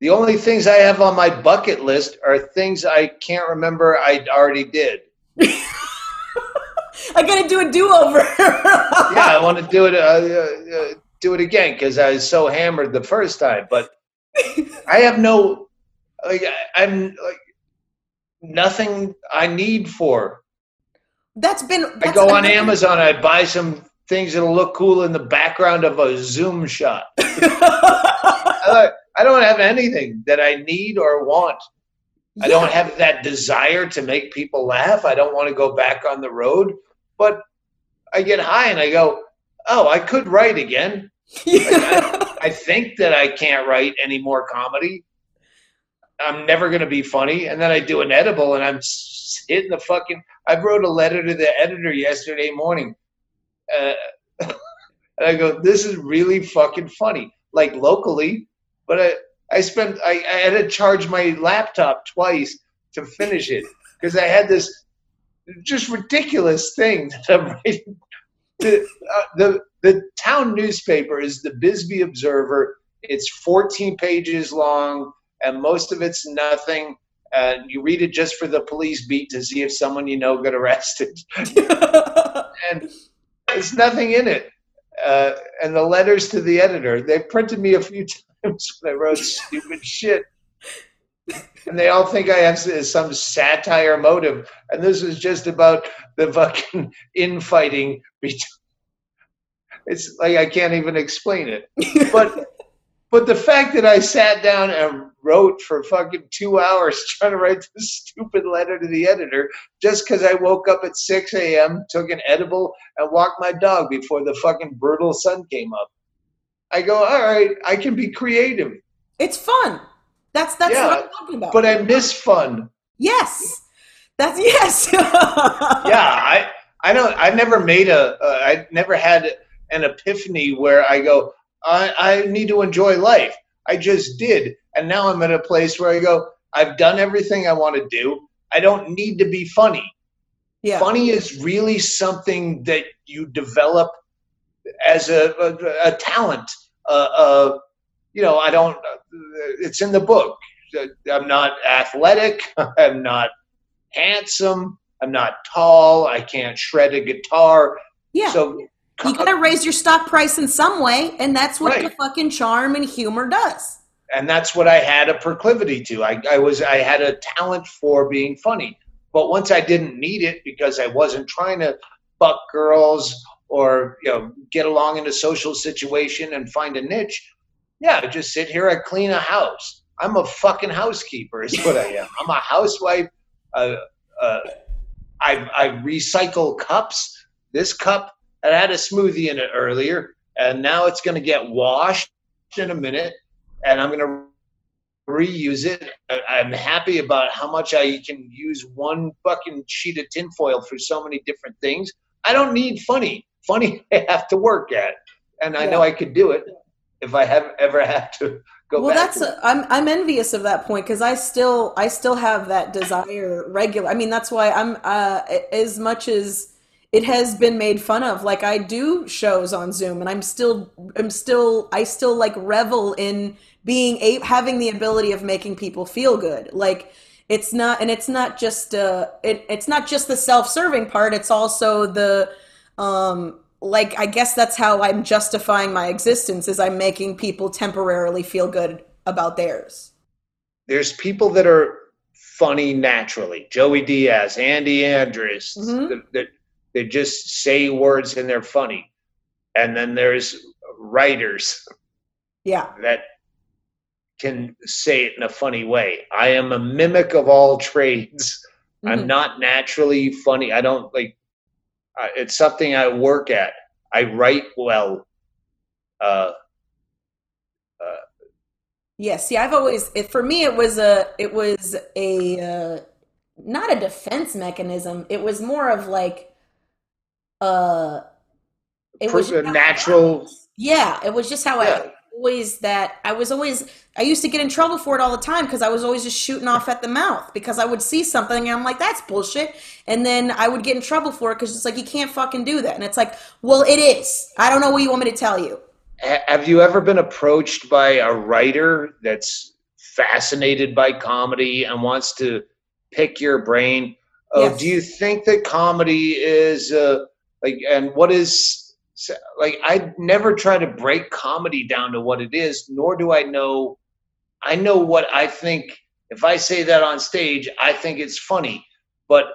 The only things I have on my bucket list are things I can't remember I already did. I gotta do a do over. Yeah, I want to do it uh, uh, uh, do it again because I was so hammered the first time. But I have no like I- I'm like nothing I need for. That's been. I go on another- Amazon. I buy some things that'll look cool in the background of a Zoom shot. I, I don't have anything that I need or want. I don't have that desire to make people laugh. I don't want to go back on the road. But I get high and I go, oh, I could write again. I think that I can't write any more comedy. I'm never going to be funny. And then I do an edible and I'm hitting the fucking. I wrote a letter to the editor yesterday morning. Uh, and I go, this is really fucking funny. Like locally, but I, I spent, I, I had to charge my laptop twice to finish it because I had this just ridiculous thing that I'm writing. The, uh, the, the town newspaper is the Bisbee Observer. It's 14 pages long, and most of it's nothing. And you read it just for the police beat to see if someone you know got arrested. and there's nothing in it. Uh, and the letters to the editor, they printed me a few times when I wrote stupid shit. And they all think I have some satire motive. And this is just about the fucking infighting between. It's like I can't even explain it. But but the fact that I sat down and wrote for fucking two hours trying to write this stupid letter to the editor just because I woke up at 6 a.m., took an edible, and walked my dog before the fucking brutal sun came up. I go, all right, I can be creative, it's fun. That's that's Yeah, what I'm talking about. but I miss fun. yes, that's yes. Yeah, I I don't. I never made a. Uh, I never had an epiphany where I go, I, I need to enjoy life. I just did, and now I'm at a place where I go, I've done everything I want to do. I don't need to be funny. yeah. Funny is really something that you develop as a, a, a talent. Uh, uh, you know, I don't. It's in the book. I'm not athletic. I'm not handsome. I'm not tall. I can't shred a guitar. Yeah. So you gotta raise your stock price in some way, and that's what the fucking charm and humor does. And that's what I had a proclivity to. I, I was I had a talent for being funny, but once I didn't need it because I wasn't trying to buck girls or you know get along in a social situation and find a niche. Yeah, I just sit here. I clean a house. I'm a fucking housekeeper. Is what I am. I'm a housewife. Uh, uh, I I recycle cups. This cup I had a smoothie in it earlier, and now it's going to get washed in a minute and I'm going to reuse it. I'm happy about how much I can use one fucking sheet of tinfoil for so many different things. I don't need funny. Funny, I have to work at, and I know I could do it if I have ever had to go well, back. that's to it. I'm I'm envious of that point because I still I still have that desire regular. I mean, that's why I'm uh as much as it has been made fun of. Like I do shows on Zoom, and I'm still I'm still I still like revel in being a having the ability of making people feel good. Like it's not and it's not just uh it it's not just the self-serving part. It's also the um like I guess that's how I'm justifying my existence is I'm making people temporarily feel good about theirs. there's people that are funny naturally. Joey Diaz, Andy Andrews, Mhm. that, that they just say words and they're funny. And then there's writers Yeah. that can say it in a funny way. I am a mimic of all trades. I'm Mhm. not naturally funny. I don't like. Uh, it's something I work at. I write well. Uh, uh, Yeah, see, I've always it, for me it was a it was a uh, not a defense mechanism. It was more of like uh it was a just how I natural. was. Yeah, it was just how Yeah. I always that I was always I used to get in trouble for it all the time because I was always just shooting off at the mouth because I would see something and I'm like that's bullshit and then I would get in trouble for it because it's like you can't fucking do that and it's like well it is I don't know what you want me to tell you Have you ever been approached by a writer that's fascinated by comedy and wants to pick your brain? Oh, Yes. do you think that comedy is uh, like, and what is like? I never try to break comedy down to what it is, nor do I know. I know what I think. If I say that on stage, I think it's funny, but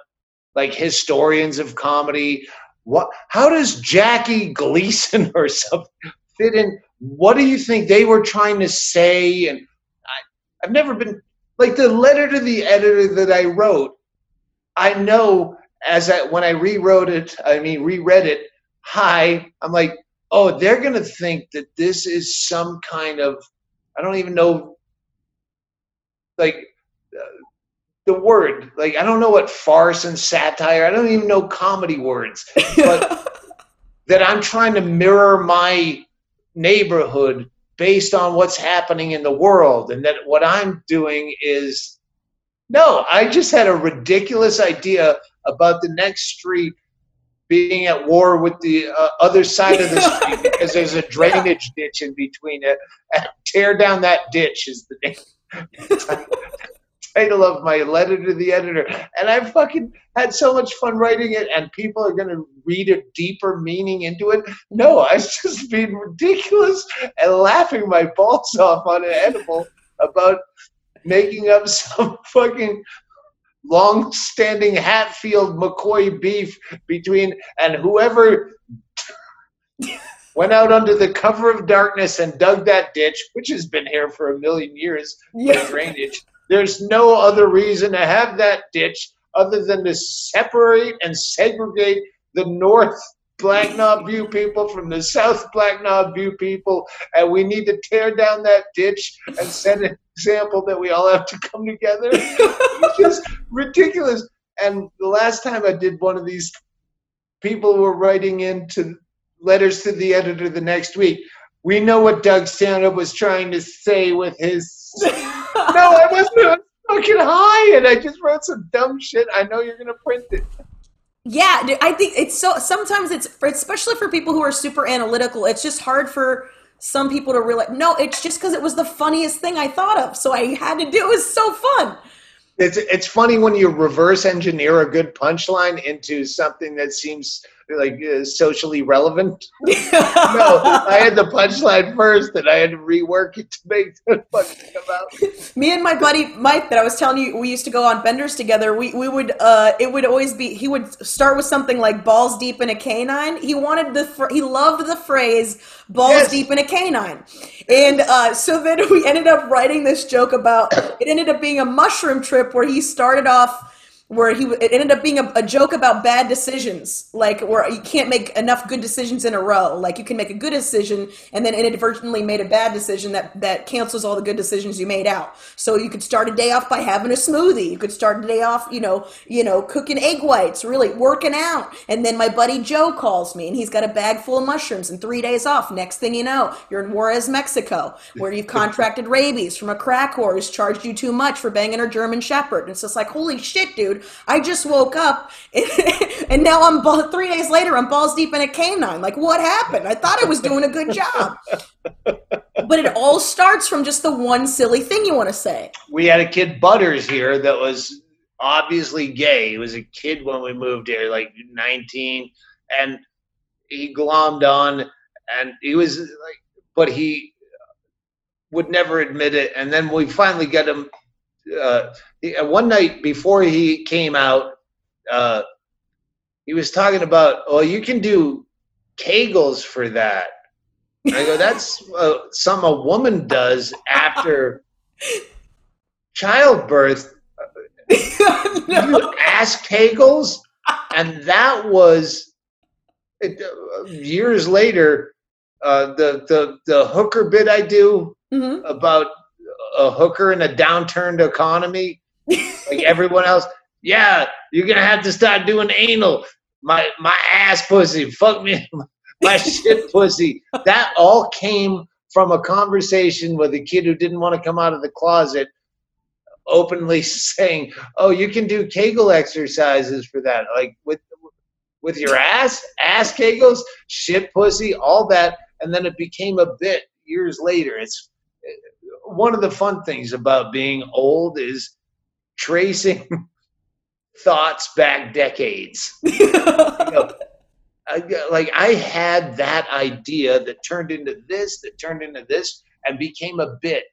like historians of comedy, what? How does Jackie Gleason or something? fit in what do you think they were trying to say and I, i've never been like the letter to the editor that i wrote i know as i when i rewrote it i mean reread it hi i'm like oh they're going to think that this is some kind of i don't even know like uh, the word like i don't know what farce and satire i don't even know comedy words but that I'm trying to mirror my neighborhood based on what's happening in the world, and that what I'm doing is no, I just had a ridiculous idea about the next street being at war with the uh, other side of the street because there's a drainage ditch in between it. And tear down that ditch is the name. title of my letter to the editor and i fucking had so much fun writing it and people are going to read a deeper meaning into it no i was just being ridiculous and laughing my balls off on an edible about making up some fucking long-standing hatfield mccoy beef between and whoever went out under the cover of darkness and dug that ditch which has been here for a million years yeah drainage. There's no other reason to have that ditch other than to separate and segregate the North Black Knob View people from the South Black Knob View people, and we need to tear down that ditch and set an example that we all have to come together. It's just ridiculous. And the last time I did one of these, people were writing into letters to the editor the next week. We know what Doug Stanhope was trying to say with his no, I wasn't. I was fucking high, and I just wrote some dumb shit. I know you're gonna print it. Yeah, I think it's so. Sometimes it's especially for people who are super analytical. It's just hard for some people to realize. No, it's just because it was the funniest thing I thought of, so I had to do. It was so fun. It's it's funny when you reverse engineer a good punchline into something that seems like uh, socially relevant. No, I had the punchline first, and I had to rework it to make it fucking come out. Me and my buddy Mike, that I was telling you, we used to go on benders together. We we would uh, it would always be he would start with something like balls deep in a canine. He wanted the fr- he loved the phrase balls Yes. deep in a canine, and uh, so then we ended up writing this joke about it. Ended up being a mushroom trip where he started off where he it ended up being a, a joke about bad decisions, like where you can't make enough good decisions in a row. Like you can make a good decision and then inadvertently made a bad decision that that cancels all the good decisions you made out. So you could start a day off by having a smoothie. You could start a day off, you know, you know, cooking egg whites, really working out. And then my buddy Joe calls me and he's got a bag full of mushrooms and three days off. Next thing you know, you're in Juarez, Mexico, where you've contracted rabies from a crack whore who's charged you too much for banging her German Shepherd. And it's just like, holy shit, dude! I just woke up and, and now I'm ball, three days later. I'm balls deep in a canine. Like, what happened? I thought I was doing a good job, but it all starts from just the one silly thing you want to say. we had a kid Butters here that was obviously gay. He was a kid when we moved here, like 19, and he glommed on, and he was like, but he would never admit it. And then we finally got him. Uh, one night before he came out, uh, he was talking about, oh, you can do Kegels for that. And I go, that's uh, something a woman does after childbirth. No. You ask Kegels, and that was it, uh, years later. Uh, the the the hooker bit I do Mhm. about a hooker in a downturned economy, like everyone else. Yeah, you're gonna have to start doing anal. My my ass pussy, fuck me, my shit pussy. That all came from a conversation with a kid who didn't want to come out of the closet, openly saying, "Oh, you can do Kegel exercises for that, like with with your ass, ass Kegels, shit pussy, all that." And then it became a bit years later. It's eh, one of the fun things about being old is tracing thoughts back decades. You know, I, like I had that idea that turned into this, that turned into this, and became a bit.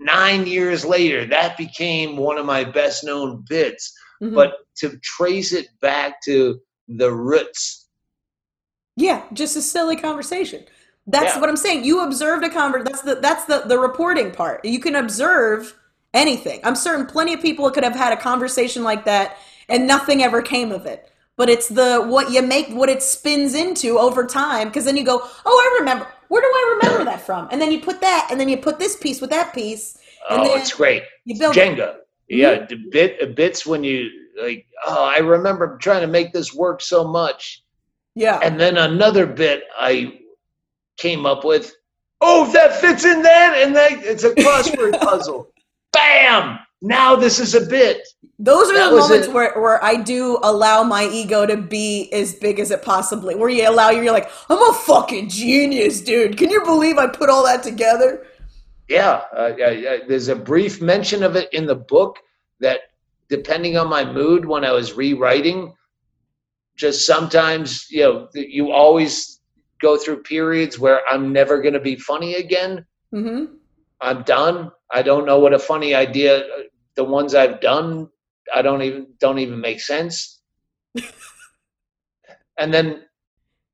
Nine years later, that became one of my best known bits. Mhm. But to trace it back to the roots, Yeah, just a silly conversation. That's Yeah. what I'm saying. You observed a conver that's the that's the the reporting part. You can observe anything. I'm certain plenty of people could have had a conversation like that and nothing ever came of it. But it's the what you make what it spins into over time because then you go, "Oh, I remember. Where do I remember that from?" And then you put that and then you put this piece with that piece and oh, then it's great. you build Jenga. Yeah, mm-hmm. the bit bits when you like. Oh, I remember trying to make this work so much. Yeah. And then another bit I came up with. Oh, that fits in that, and that it's a crossword puzzle. Bam! Now this is a bit. Those are That the moments it. where, where I do allow my ego to be as big as it possibly. Where you allow you're like, I'm a fucking genius, dude. Can you believe I put all that together? Yeah, uh, yeah, yeah, there's a brief mention of it in the book that, depending on my mood when I was rewriting, just sometimes you know you always go through periods where I'm never going to be funny again. hmm I'm done. I don't know what a funny idea. Uh, the ones I've done, I don't even don't even make sense. and then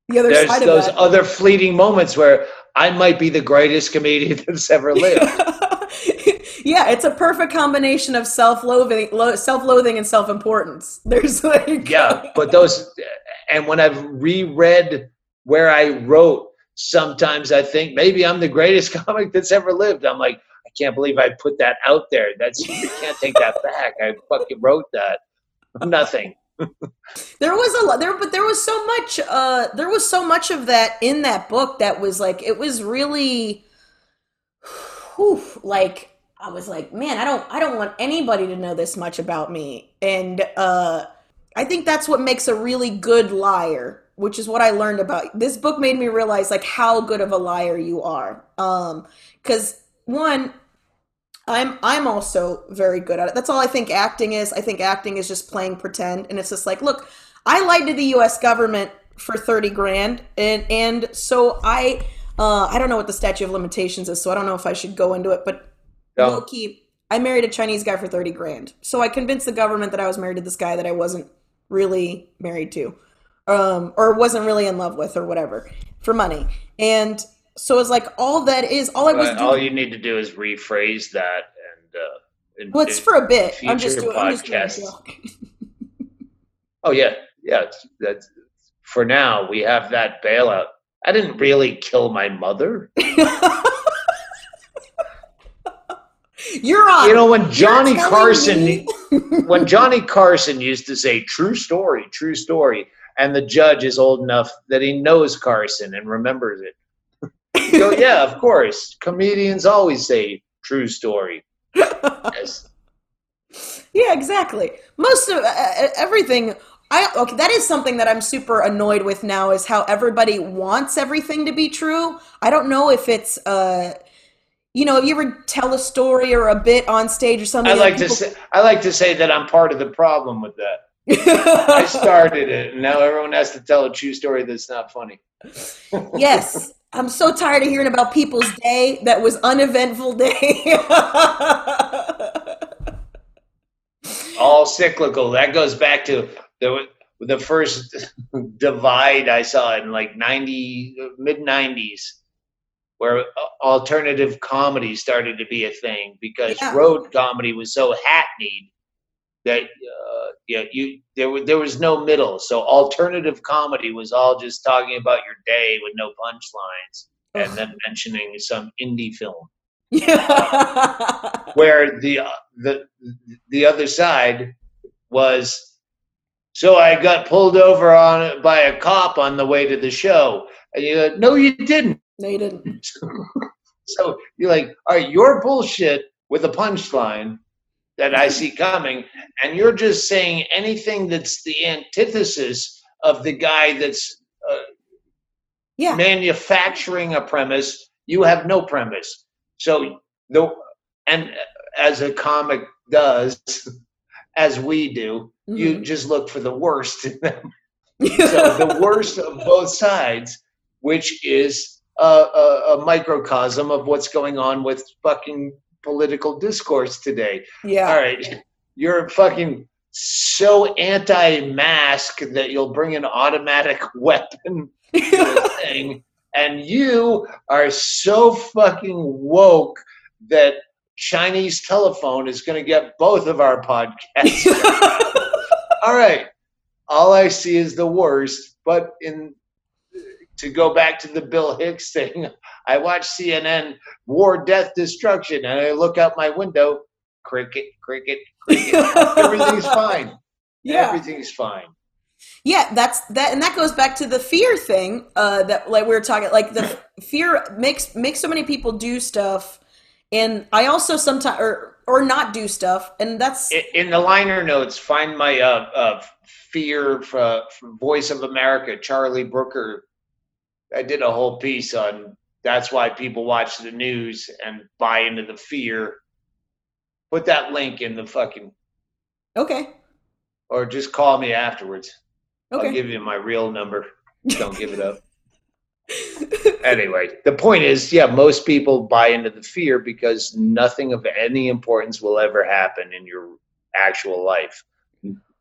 The other there's side of those other fleeting moments where I might be the greatest comedian that's ever lived. yeah, it's a perfect combination of self-loathing, lo- self-loathing, and self-importance. There's like, yeah, but those, and when I've reread where I wrote, sometimes I think maybe I'm the greatest comic that's ever lived. I'm like, can't believe I put that out there. That's you can't take that back. I fucking wrote that. Nothing. there was a lot there, but there was so much. Uh, there was so much of that in that book that was like, it was really, whew, like. I was like, man, I don't I don't want anybody to know this much about me. And uh I think that's what makes a really good liar, which is what I learned about this book made me realize like how good of a liar you are. Um cuz one I'm I'm also very good at it. That's all I think acting is. I think acting is just playing pretend and it's just like, look, I lied to the US government for 30 grand and and so I uh I don't know what the statute of limitations is, so I don't know if I should go into it, but No. low key, I married a Chinese guy for 30 grand. So I convinced the government that I was married to this guy that I wasn't really married to, um, or wasn't really in love with, or whatever, for money. And so it's like all that is, all I was Doing, all you need to do is rephrase that and. Uh, in- Well, it's in for a bit. I'm just doing, I'm just doing a podcasts. Oh yeah, yeah. it's- That's for now. We have that bailout. I didn't really kill my mother. You're on. You know when Johnny Carson, when Johnny Carson used to say "true story, true story," and the judge is old enough that he knows Carson and remembers it. Go, yeah, of course. Comedians always say "true story." Yes. Yeah, exactly. Most of uh, uh, everything. I okay. That is something that I'm super annoyed with now. Is how everybody wants everything to be true. I don't know if it's uh, you know, if you ever tell a story or a bit on stage or something. I that like to say I like to say that I'm part of the problem with that. I started it, and now everyone has to tell a true story that's not funny. yes, I'm so tired of hearing about people's day that was uneventful day. All cyclical. That goes back to the the first divide I saw in like ninety mid nineties, where alternative comedy started to be a thing because Yeah. road comedy was so hackneyed that uh, yeah you there was there was no middle. So alternative comedy was all just talking about your day with no punchlines and then mentioning some indie film. where the uh, the the other side was so I got pulled over on by a cop on the way to the show. And you go, no, you didn't. No, you didn't. So you're like, all right, you're bullshit with a punchline that I see coming, and you're just saying anything that's the antithesis of the guy that's uh, Yeah. manufacturing a premise. You have no premise. So the and as a comic does, as we do, you Mhm. just look for the worst in them. So the worst of both sides, which is a, a, a microcosm of what's going on with fucking political discourse today. yeah. All right, you're fucking so anti-mask that you'll bring an automatic weapon thing, and you are so fucking woke that Chinese telephone is going to get both of our podcasts. all right, all I see is the worst. But in to go back to the Bill Hicks thing, I watch CNN, War, Death, Destruction, and I look out my window, cricket, cricket, cricket. Everything's fine. Yeah. Everything's fine. Yeah, that's that, and that goes back to the fear thing. Uh, that like we were talking, like the fear makes makes so many people do stuff, and I also sometimes or or not do stuff, and that's In the liner notes, find my uh, uh, fear for, for Voice of America, Charlie Brooker. I did a whole piece on that's why people watch the news and buy into the fear. Put that link in the fucking, okay. or just call me afterwards. I'll give you my real number. Don't give it up. anyway, the point is, yeah, most people buy into the fear because nothing of any importance will ever happen in your actual life.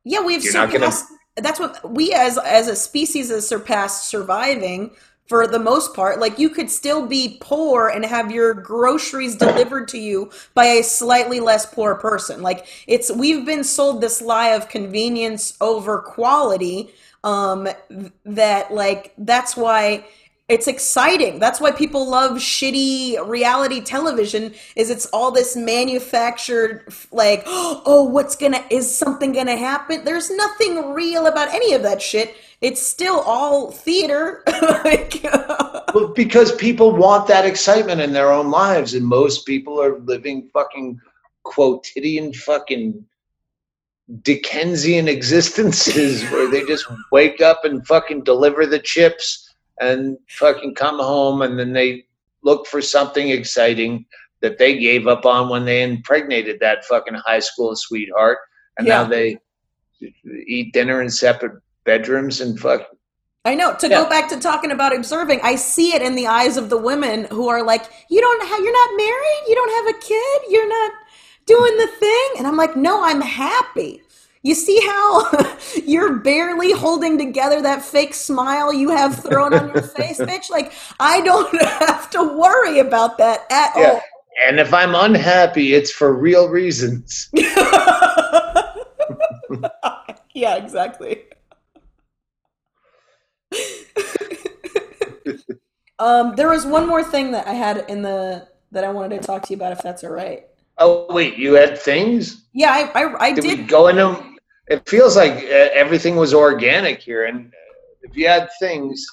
Yeah, we've You're not gonna- surpassed. That's what we as as a species has surpassed surviving for the most part. Like you could still be poor and have your groceries delivered to you by a slightly less poor person. Like it's we've been sold this lie of convenience over quality. Um, that like that's why it's exciting. That's why people love shitty reality television is it's all this manufactured like oh what's to is something to happen? There's nothing real about any of that shit. It's still all theater. like Well, because people want that excitement in their own lives, and most people are living fucking quotidian fucking Dickensian existences where they just wake up and fucking deliver the chips and fucking come home and then they look for something exciting that they gave up on when they impregnated that fucking high school sweetheart and now they eat dinner in separate bedrooms and fuck I know. To Yeah. go back to talking about observing, I see it in the eyes of the women who are like, "You don't have, you're not married, you don't have a kid, you're not doing the thing," and I'm like, "No, I'm happy." You see how you're barely holding together that fake smile you have thrown on your face, bitch? Like, I don't have to worry about that at yeah. all. And if I'm unhappy, it's for real reasons. yeah, exactly. um, there was one more thing that I had in the that I wanted to talk to you about, if that's all right. Oh wait, you had things? Yeah, I I, I did. did. We go into it feels like uh, everything was organic here, and uh, if you had things,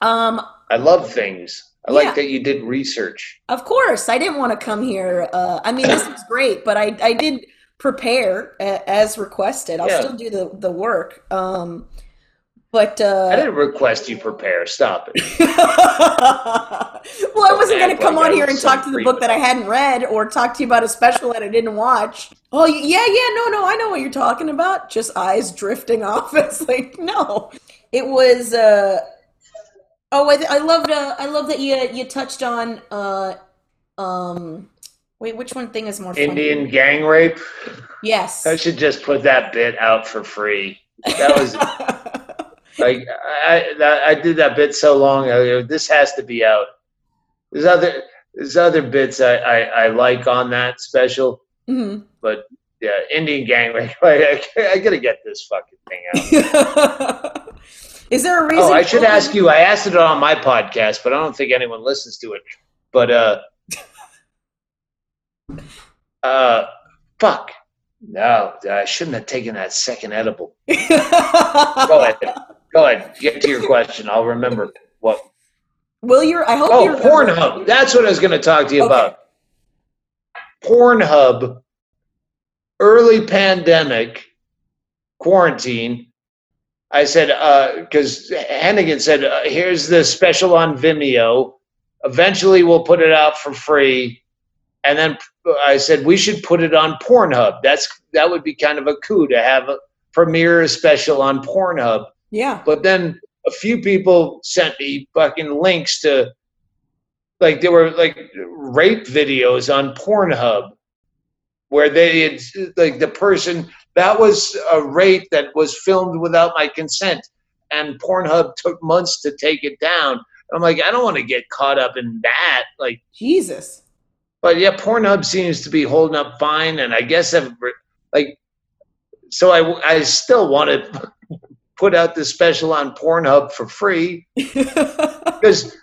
Um, I love things. I Yeah. like that you did research. Of course, I didn't want to come here. Uh, I mean, this was great, but I, I did prepare as requested. I'll Yeah. still do the, the work. Um, but uh, I didn't request you prepare. Stop it. well, I wasn't going to come like on here and talk to the book that I hadn't read or talk to you about a special that I didn't watch. Oh, yeah, yeah, no, no, I know what you're talking about. Just eyes drifting off. It's like, no. It was, uh, oh, I, I loved, uh, I love that you, you touched on, uh, um, wait, which one thing is more funny? Indian gang rape. Yes. I should just put that bit out for free. That was like I I, I did that bit so long. ago. This has to be out. There's other there's other bits I, I, I like on that special, Mhm. but yeah, Indian gang. I, I, I gotta get this fucking thing out. Is there a reason? Oh, I should ask you. I asked it on my podcast, but I don't think anyone listens to it. But uh, uh, fuck. No, I shouldn't have taken that second edible. Go ahead. Go ahead. Get to your question. I'll remember what. Will you? I hope Oh, you. Pornhub. That's what I was going to talk to you Okay. about. Pornhub, early pandemic, quarantine. I said, because Hennigan said, uh, here's the special on Vimeo. Eventually, we'll put it out for free. And then I said, we should put it on Pornhub. That's That would be kind of a coup to have a premiere special on Pornhub. Yeah. But then a few people sent me fucking links to like there were like rape videos on Pornhub where they had like the person that was a rape that was filmed without my consent and Pornhub took months to take it down. I'm like I don't want to get caught up in that like Jesus. but yeah, Pornhub seems to be holding up fine, and I guess I've like, so I I still want to put out this special on Pornhub for free. Because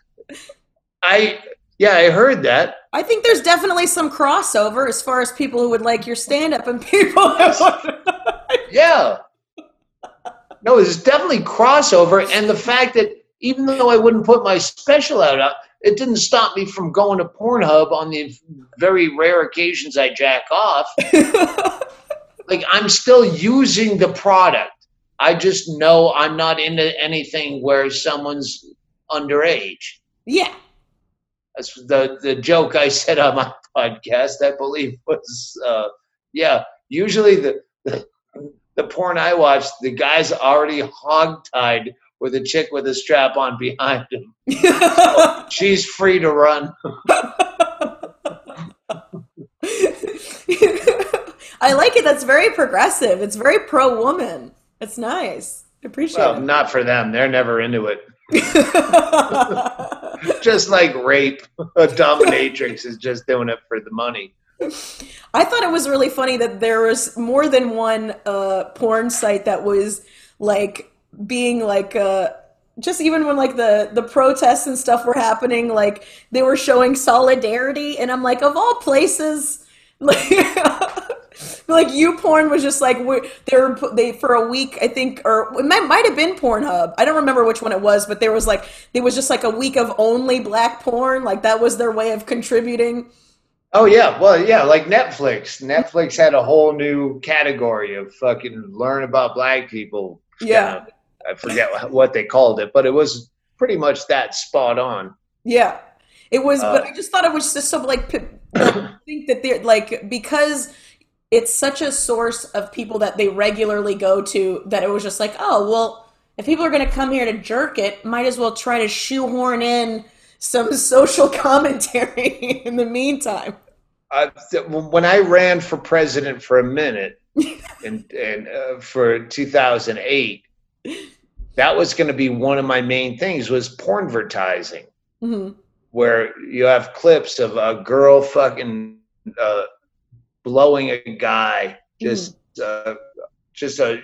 I yeah I heard that. I think there's definitely some crossover as far as people who would like your stand up and people who yeah. No there's definitely crossover and the fact that even though I wouldn't put my special out uh, it didn't stop me from going to Pornhub on the very rare occasions I jack off. Like I'm still using the product. I just know I'm not into anything where someone's underage. yeah. That's the the joke I said on my podcast. I believe was uh, yeah. Usually the, the the porn I watch, the guy's already hogtied with a chick with a strap on behind him. She's free to run. I like it. That's very progressive. It's very pro woman. It's nice. I appreciate it. Well, not for them. They're never into it. it. Just like rape, a dominatrix is just doing it for the money. I thought it was really funny that there was more than one uh, porn site that was like being like uh, just even when like the the protests and stuff were happening, like they were showing solidarity, and I'm like, of all places, like. You porn was just like they were they for a week I think or it might, might have been Pornhub I don't remember which one it was but there was like it was just like a week of only black porn like that was their way of contributing Oh yeah, well yeah, like Netflix. Netflix had a whole new category of fucking learn about black people. Yeah. I forget what they called it, but it was pretty much that spot on. Yeah, it was, but Uh, I just thought it was just so like, think that they're like because it's such a source of people that they regularly go to that it was just like, oh well, if people are going to come here to jerk it, might as well try to shoehorn in some social commentary in the meantime. Uh, when I ran for president for a minute, and and uh, for 2008, that was going to be one of my main things was pornvertising. hmm where you have clips of a girl fucking uh, blowing a guy, just uh, just a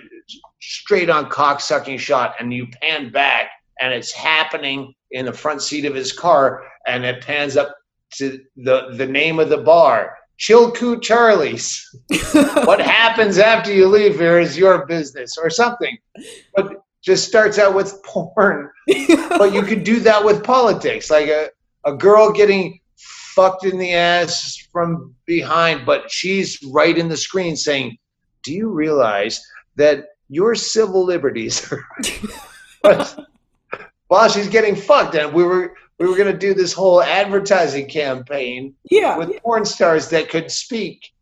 straight on cock sucking shot, and you pan back and it's happening in the front seat of his car, and it pans up to the the name of the bar, Chilkoot Charlie's. what happens after you leave here is your business, or something. But just starts out with porn. but you could do that with politics, like a a girl getting fucked in the ass from behind, but she's right in the screen saying, "Do you realize that your civil liberties are?" While she's getting fucked, and we were we were gonna do this whole advertising campaign yeah. with porn stars that could speak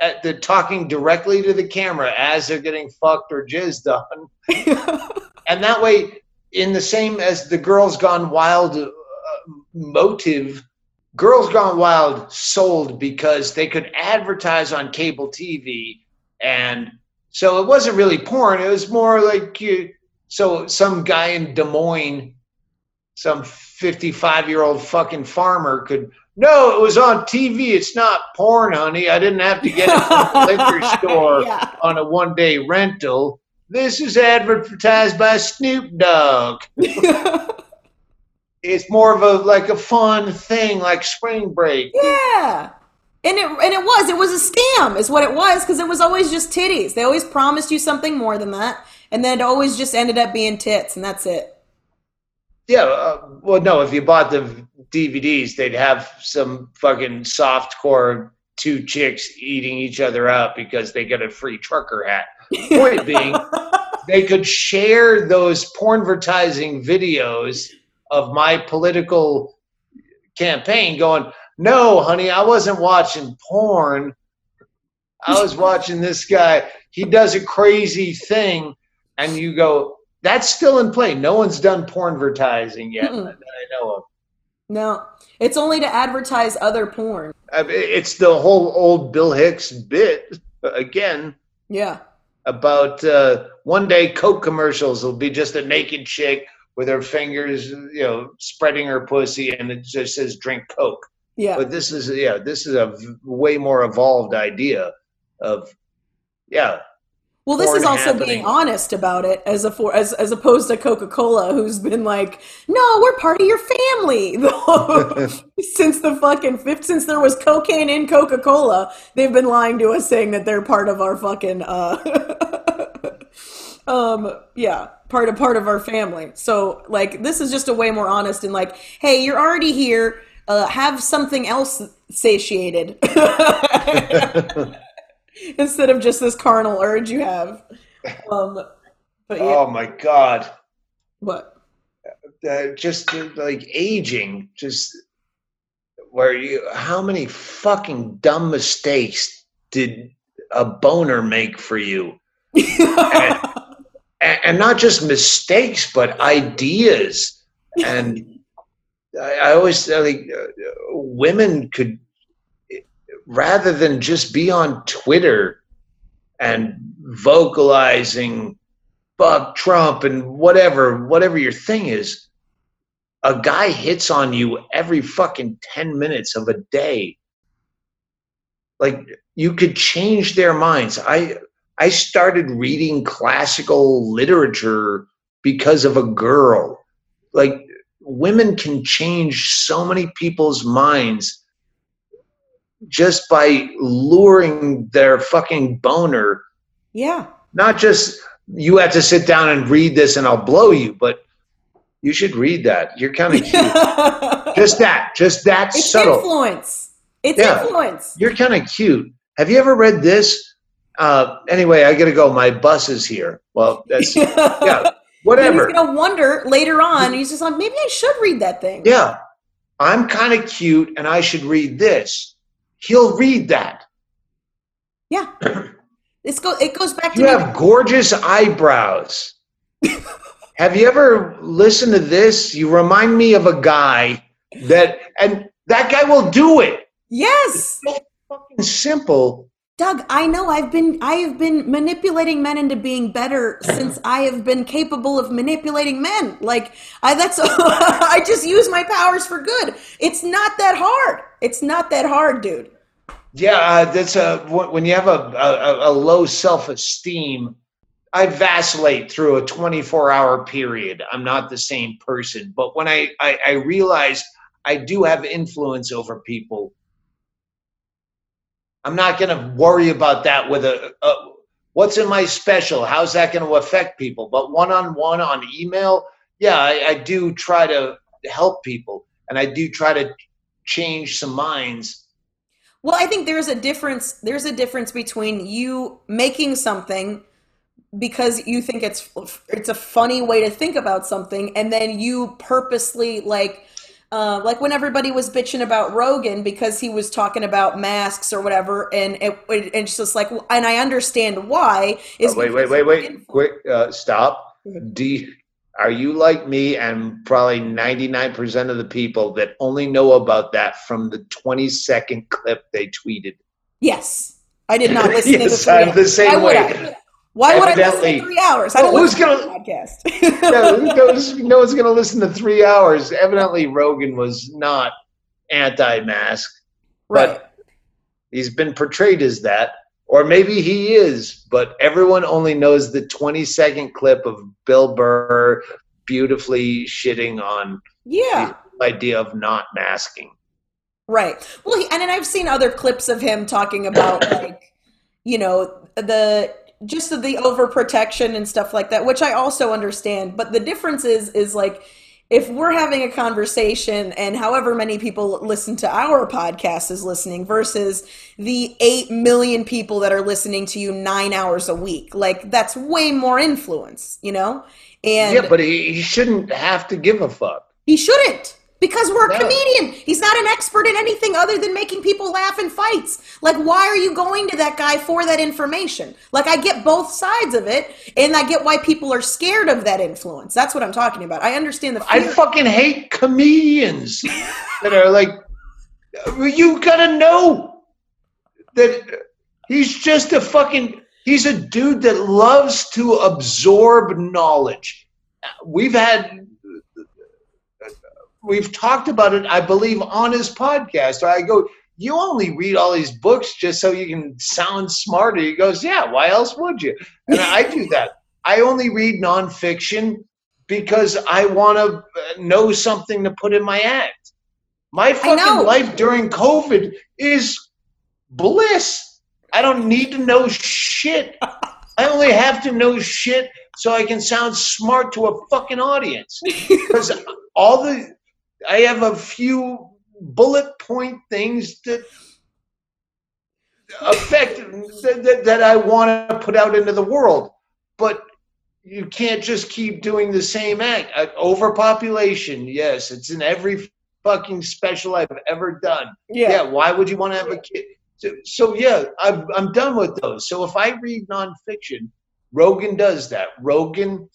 at the talking directly to the camera as they're getting fucked or jizzed on, and that way, in the same as the Girls Gone Wild motive Girls Gone Wild sold because they could advertise on cable TV, and so it wasn't really porn. It was more like you. So some guy in Des Moines, some fifty-five-year-old fucking farmer could. No, it was on TV. It's not porn, honey. I didn't have to get it from the liquor store Yeah. on a one-day rental. This is advertised by Snoop Dogg it's more of a like a fun thing like spring break Yeah. And it and it was it was a scam is what it was because it was always just titties. They always promised you something more than that, and then it always just ended up being tits, and that's it. yeah uh, well no if you bought the dvds they'd have some fucking soft core two chicks eating each other up because they get a free trucker hat point being they could share those pornvertising videos of my political campaign going no honey i wasn't watching porn i was watching this guy he does a crazy thing and you go that's still in play no one's done porn advertising yet Mm-mm. that i know of No, it's only to advertise other porn. I mean, it's the whole old bill hicks bit again Yeah. about uh, one day Coke commercials will be just a naked chick with her fingers, you know, spreading her pussy, and it just says "drink Coke." Yeah. But this is, yeah, this is a way more evolved idea of, yeah, Well, this is also happening. being honest about it, as a for as as opposed to Coca Cola, who's been like, "No, we're part of your family." since the fucking fifth, since there was cocaine in Coca Cola, they've been lying to us, saying that they're part of our fucking uh, um, yeah, part of part of our family. So like, this is just a way more honest and like, hey, you're already here. Uh, have something else satiated instead of just this carnal urge you have. Um, but yeah, oh my god, what? uh, just uh, like aging, just where you, how many fucking dumb mistakes did a boner make for you? and, and not just mistakes, but ideas. And I, I always uh, like uh, women could, rather than just be on Twitter and vocalizing "fuck Trump" and whatever, whatever your thing is, a guy hits on you every fucking ten minutes of a day. Like you could change their minds. I I started reading classical literature because of a girl. Like women can change so many people's minds just by luring their fucking boner. yeah. Not just you have to sit down and read this and I'll blow you, but you should read that. You're kind of cute. just that, just that it's subtle. influence. It's Yeah. influence. You're kind of cute. Have you ever read this? Uh, anyway, I gotta go. My bus is here. Well, that's yeah, whatever. he's gonna wonder later on. He's just like, maybe I should read that thing. Yeah, I'm kind of cute, and I should read this. He'll read that. Yeah. It's go. It goes back to You me- have gorgeous eyebrows. have you ever listened to this? You remind me of a guy that, and that guy will do it. yes, So Fucking simple. Doug. I know. I've been. I have been manipulating men into being better since I have been capable of manipulating men. Like I. That's. I just use my powers for good. It's not that hard. It's not that hard, dude. Yeah, uh, that's a when you have a, a, a low self esteem. I vacillate through a 24 hour period. I'm not the same person. But when I, I, I realize I do have influence over people, I'm not going to worry about that with a, a what's in my special? How's that going to affect people? But one on one on email, yeah, I, I do try to help people and I do try to change some minds. Well, I think there's a difference. There's a difference between you making something because you think it's it's a funny way to think about something, and then you purposely like. Uh, like when everybody was bitching about Rogan because he was talking about masks or whatever, and it, it, it's just like, and I understand why. Is Oh, wait, wait, wait, wait, quick, uh, stop. Do you, are you like me and probably 99% of the people that only know about that from the 20 second clip they tweeted? Yes, I did not listen to the Yes, I'm the same would way. Why would I listen Evidently. to three hours? I don't Well, who's listen to gonna- the podcast. no, no, one's- no one's going to listen to three hours. Evidently, Rogan was not anti mask, right. but he's been portrayed as that. Or maybe he is, but everyone only knows the 20 second clip of Bill Burr beautifully shitting on Yeah. the idea of not masking. Right. Well, he, and then I've seen other clips of him talking about like, you know, the just the overprotection and stuff like that, which I also understand. But the difference is, is like, if we're having a conversation and however many people listen to our podcast is listening versus the 8 million people that are listening to you nine hours a week, like that's way more influence, you know? And yeah, but he, he shouldn't have to give a fuck. he shouldn't because we're a No. comedian. He's not an expert in anything other than making people laugh in fights. Like, why are you going to that guy for that information? Like, I get both sides of it, and I get why people are scared of that influence. That's what I'm talking about. I understand the I fucking hate comedians that are like, you gotta know that he's just a fucking, he's a dude that loves to absorb knowledge. We've had, we've talked about it, I believe, on his podcast. I go, you only read all these books just so you can sound smarter. He goes, yeah, why else would you? And I do that. I only read nonfiction because I want to uh, know something to put in my act. My fucking life during COVID is bliss. I don't need to know shit. I only have to know shit so I can sound smart to a fucking audience. Because all the, I have a few bullet point things that affect that, that, that I want to put out into the world. But you can't just keep doing the same act. Uh, overpopulation, yes, it's in every fucking special I've ever done. Yeah, why would you want to have a kid? So, so yeah, I'm, I'm done with those. So if I read nonfiction, Rogan does that. Rogan,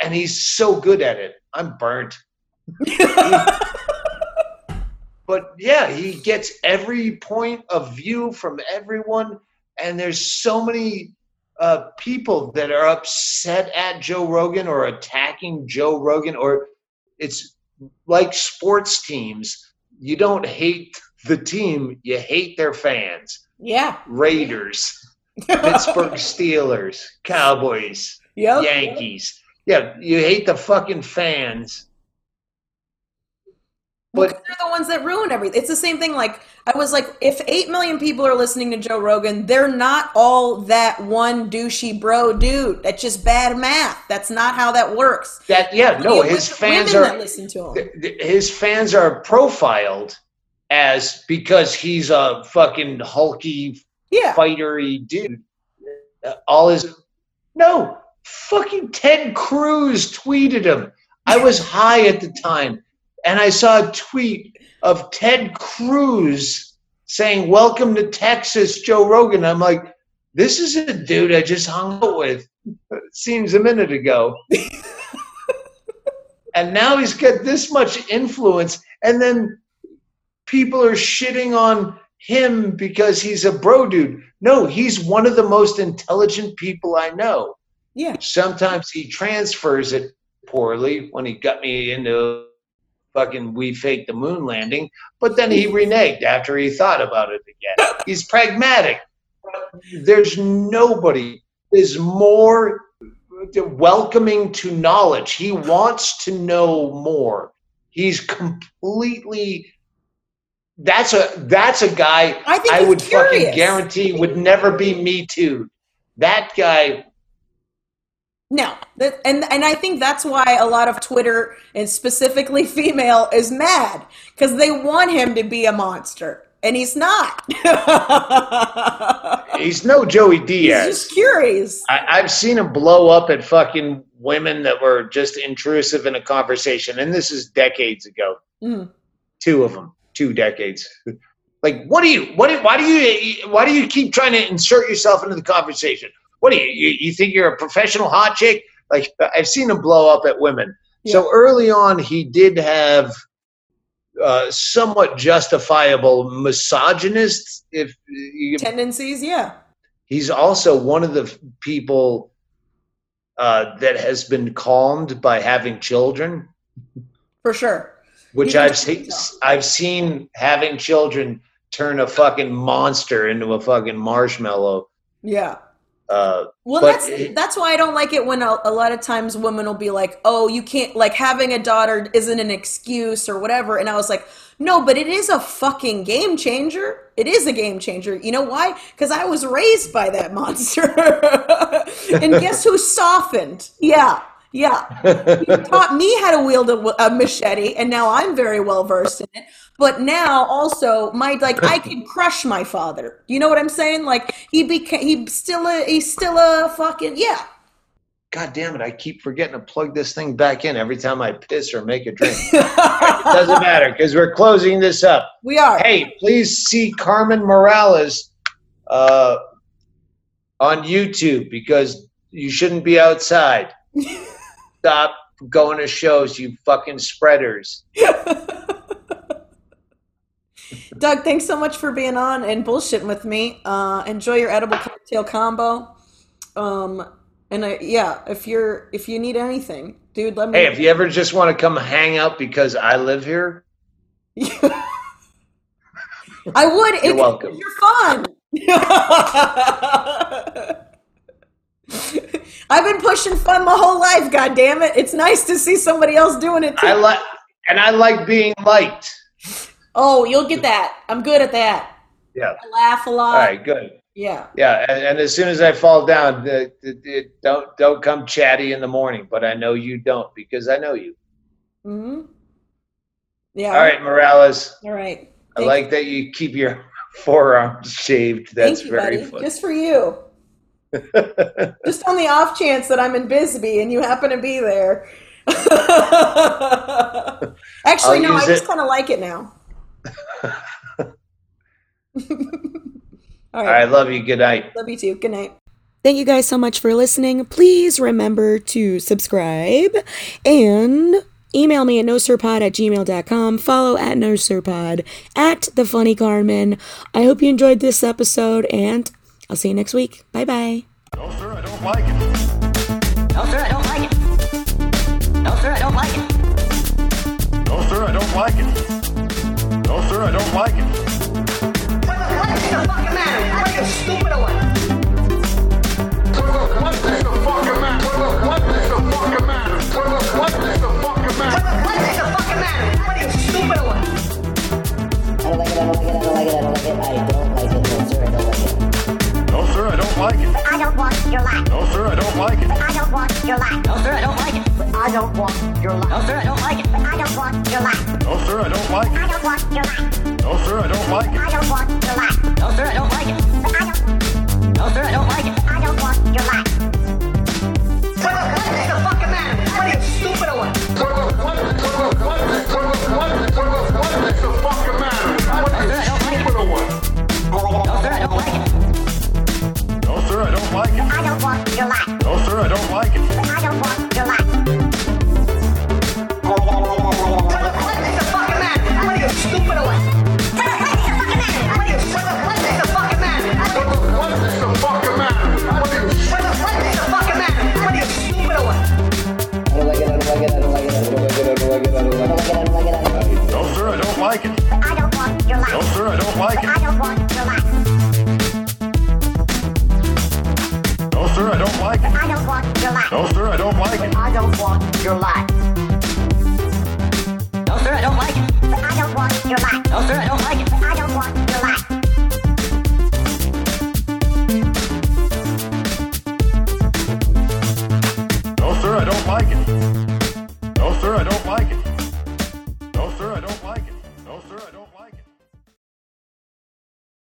and he's so good at it. I'm burnt. But yeah, he gets every point of view from everyone, and there's so many uh, people that are upset at Joe Rogan or attacking Joe Rogan, or it's like sports teams. You don't hate the team, you hate their fans. yeah. Raiders, Pittsburgh Steelers, Cowboys, Yep. Yankees. Yeah, you hate the fucking fans. Well, they're the ones that ruin everything. It's the same thing. Like I was like, if eight million people are listening to Joe Rogan, they're not all that one douchey bro dude. That's just bad math. That's not how that works. that, yeah, no, You his fans are. listen to him. his fans are profiled as because he's a fucking hulky Yeah, fightery dude. Uh, All his no fucking Ted Cruz tweeted him. I was high at the time, and I saw a tweet of Ted Cruz saying, "Welcome to Texas, Joe Rogan." I'm like, this is a dude I just hung out with. It seems a minute ago. and now he's got this much influence and then people are shitting on him because he's a bro dude no he's one of the most intelligent people i know yeah. sometimes he transfers it poorly when he got me into fucking we faked the moon landing but then he reneged after he thought about it again he's pragmatic there's nobody is more welcoming to knowledge. He wants to know more. He's completely that's a that's a guy I think I would fucking guarantee would never be me too. That guy No, that, and and I think that's why a lot of Twitter and specifically female is mad because they want him to be a monster, and he's not. he's no Joey he's Diaz. just curious. I, I've seen him blow up at fucking women that were just intrusive in a conversation, and this is decades ago. Mm. Two of them, two decades. Like, what do you? What? Do, why do you? Why do you keep trying to insert yourself into the conversation? What do you? You, you think you're a professional hot chick? Like, I've seen him blow up at women. So early on, he did have uh, somewhat justifiable misogynist. If you, Tendencies, yeah. he's also one of the people uh, that has been calmed by having children, For sure. which I've can seen. tell. I've seen having children turn a fucking monster into a fucking marshmallow. Yeah. Uh, Well, that's it- that's why I don't like it when a, a lot of times women will be like, "Oh, you can't like having a daughter isn't an excuse or whatever." And I was like, "No, but it is a fucking game changer. It is a game changer. You know why? Because I was raised by that monster, and guess who softened? Yeah, yeah. He taught me how to wield a, a machete, and now I'm very well versed in it. But now also my like I can crush my father. You know what I'm saying? Like he became he's still a he's still a fucking yeah. God damn it! I keep forgetting to plug this thing back in every time I piss or make a drink. it doesn't matter because we're closing this up. we are. hey, please see Carmen Morales uh, on YouTube because you shouldn't be outside. Stop going to shows, you fucking spreaders. Doug, thanks so much for being on and bullshitting with me. Uh, enjoy your edible cocktail combo. Um, and I, yeah, if you're if you need anything, dude, let me. Hey, if you ever just want to come hang out because I live here, I would. You're it- welcome. You're fun. I've been pushing fun my whole life. God damn it! It's nice to see somebody else doing it too. I like and I like being liked. oh, you'll get that. I'm good at that. Yeah. I laugh a lot. All right, good. Yeah. Yeah, and, and as soon as I fall down, uh, it, it, don't don't come chatty in the morning. But I know you don't because I know you. hmm Yeah. All right, Morales. All right. I Thank- like that you keep your forearms shaved. That's you, very buddy. funny. Just for you. Just on the off chance that I'm in Bisbee and you happen to be there. Actually, I'll no, I just kind of like it now. All All right. I love you. Good night. Love you too. Good night. Thank you guys so much for listening. Please remember to subscribe and email me at nosirpod at gmail.com. Follow at nosirpod at the funny Carmen. I hope you enjoyed this episode and I'll see you next week. Bye bye. No, sir, I don't like it. No, sir, I don't like it. No, sir, I don't like it. No, sir, I don't like it. No, sir, I don't like it. What is the fucking matter? What are you stupid or what? What is the fucking matter? What is the fucking matter? What is the fucking matter? What is the fucking matter? What are you stupid or what? I don't like it, I don't like it, I don't like it, I don't like it, I don't like it. Like it. No, sir, I don't like it. I don't want your life. No, sir, I don't like it. I don't want your life. No, sir, I don't like it. I don't want your life. No, sir, I don't like it. I don't want your life. No, sir, I don't like I it. don't want your life. No, sir, I don't like it. I don't want your life. No, sir, I don't like it. I don't. No, sir, I don't like it. I don't want your life. What, what is the fucking matter? What are you stupid or what? What is the fucking matter? What No, sir, I don't like it. stupid or what? No, sir, I don't like it. No, sir, I don't like it. I don't want your life. No, sir, I don't like it. I don't want your life. What, what is the fucking matter? What are you stupid or what? What, what is the fucking matter? What are you? What, what is the fucking matter? What, What is the fucking matter? What is what, what is the fucking matter? What are you stupid or? I don't like it, I don't like it, I don't like it, I don't like it, I don't like it, I don't like it, I don't like it, I don't like it. No, sir, I don't like it. I don't want your No, sir, I don't like it. I don't want your life. want your life. No, sir, I don't like it. I don't want your life. No, sir, I don't like it. I don't want your life. No, sir, I don't like it. I don't want your life. No, sir, I don't like it.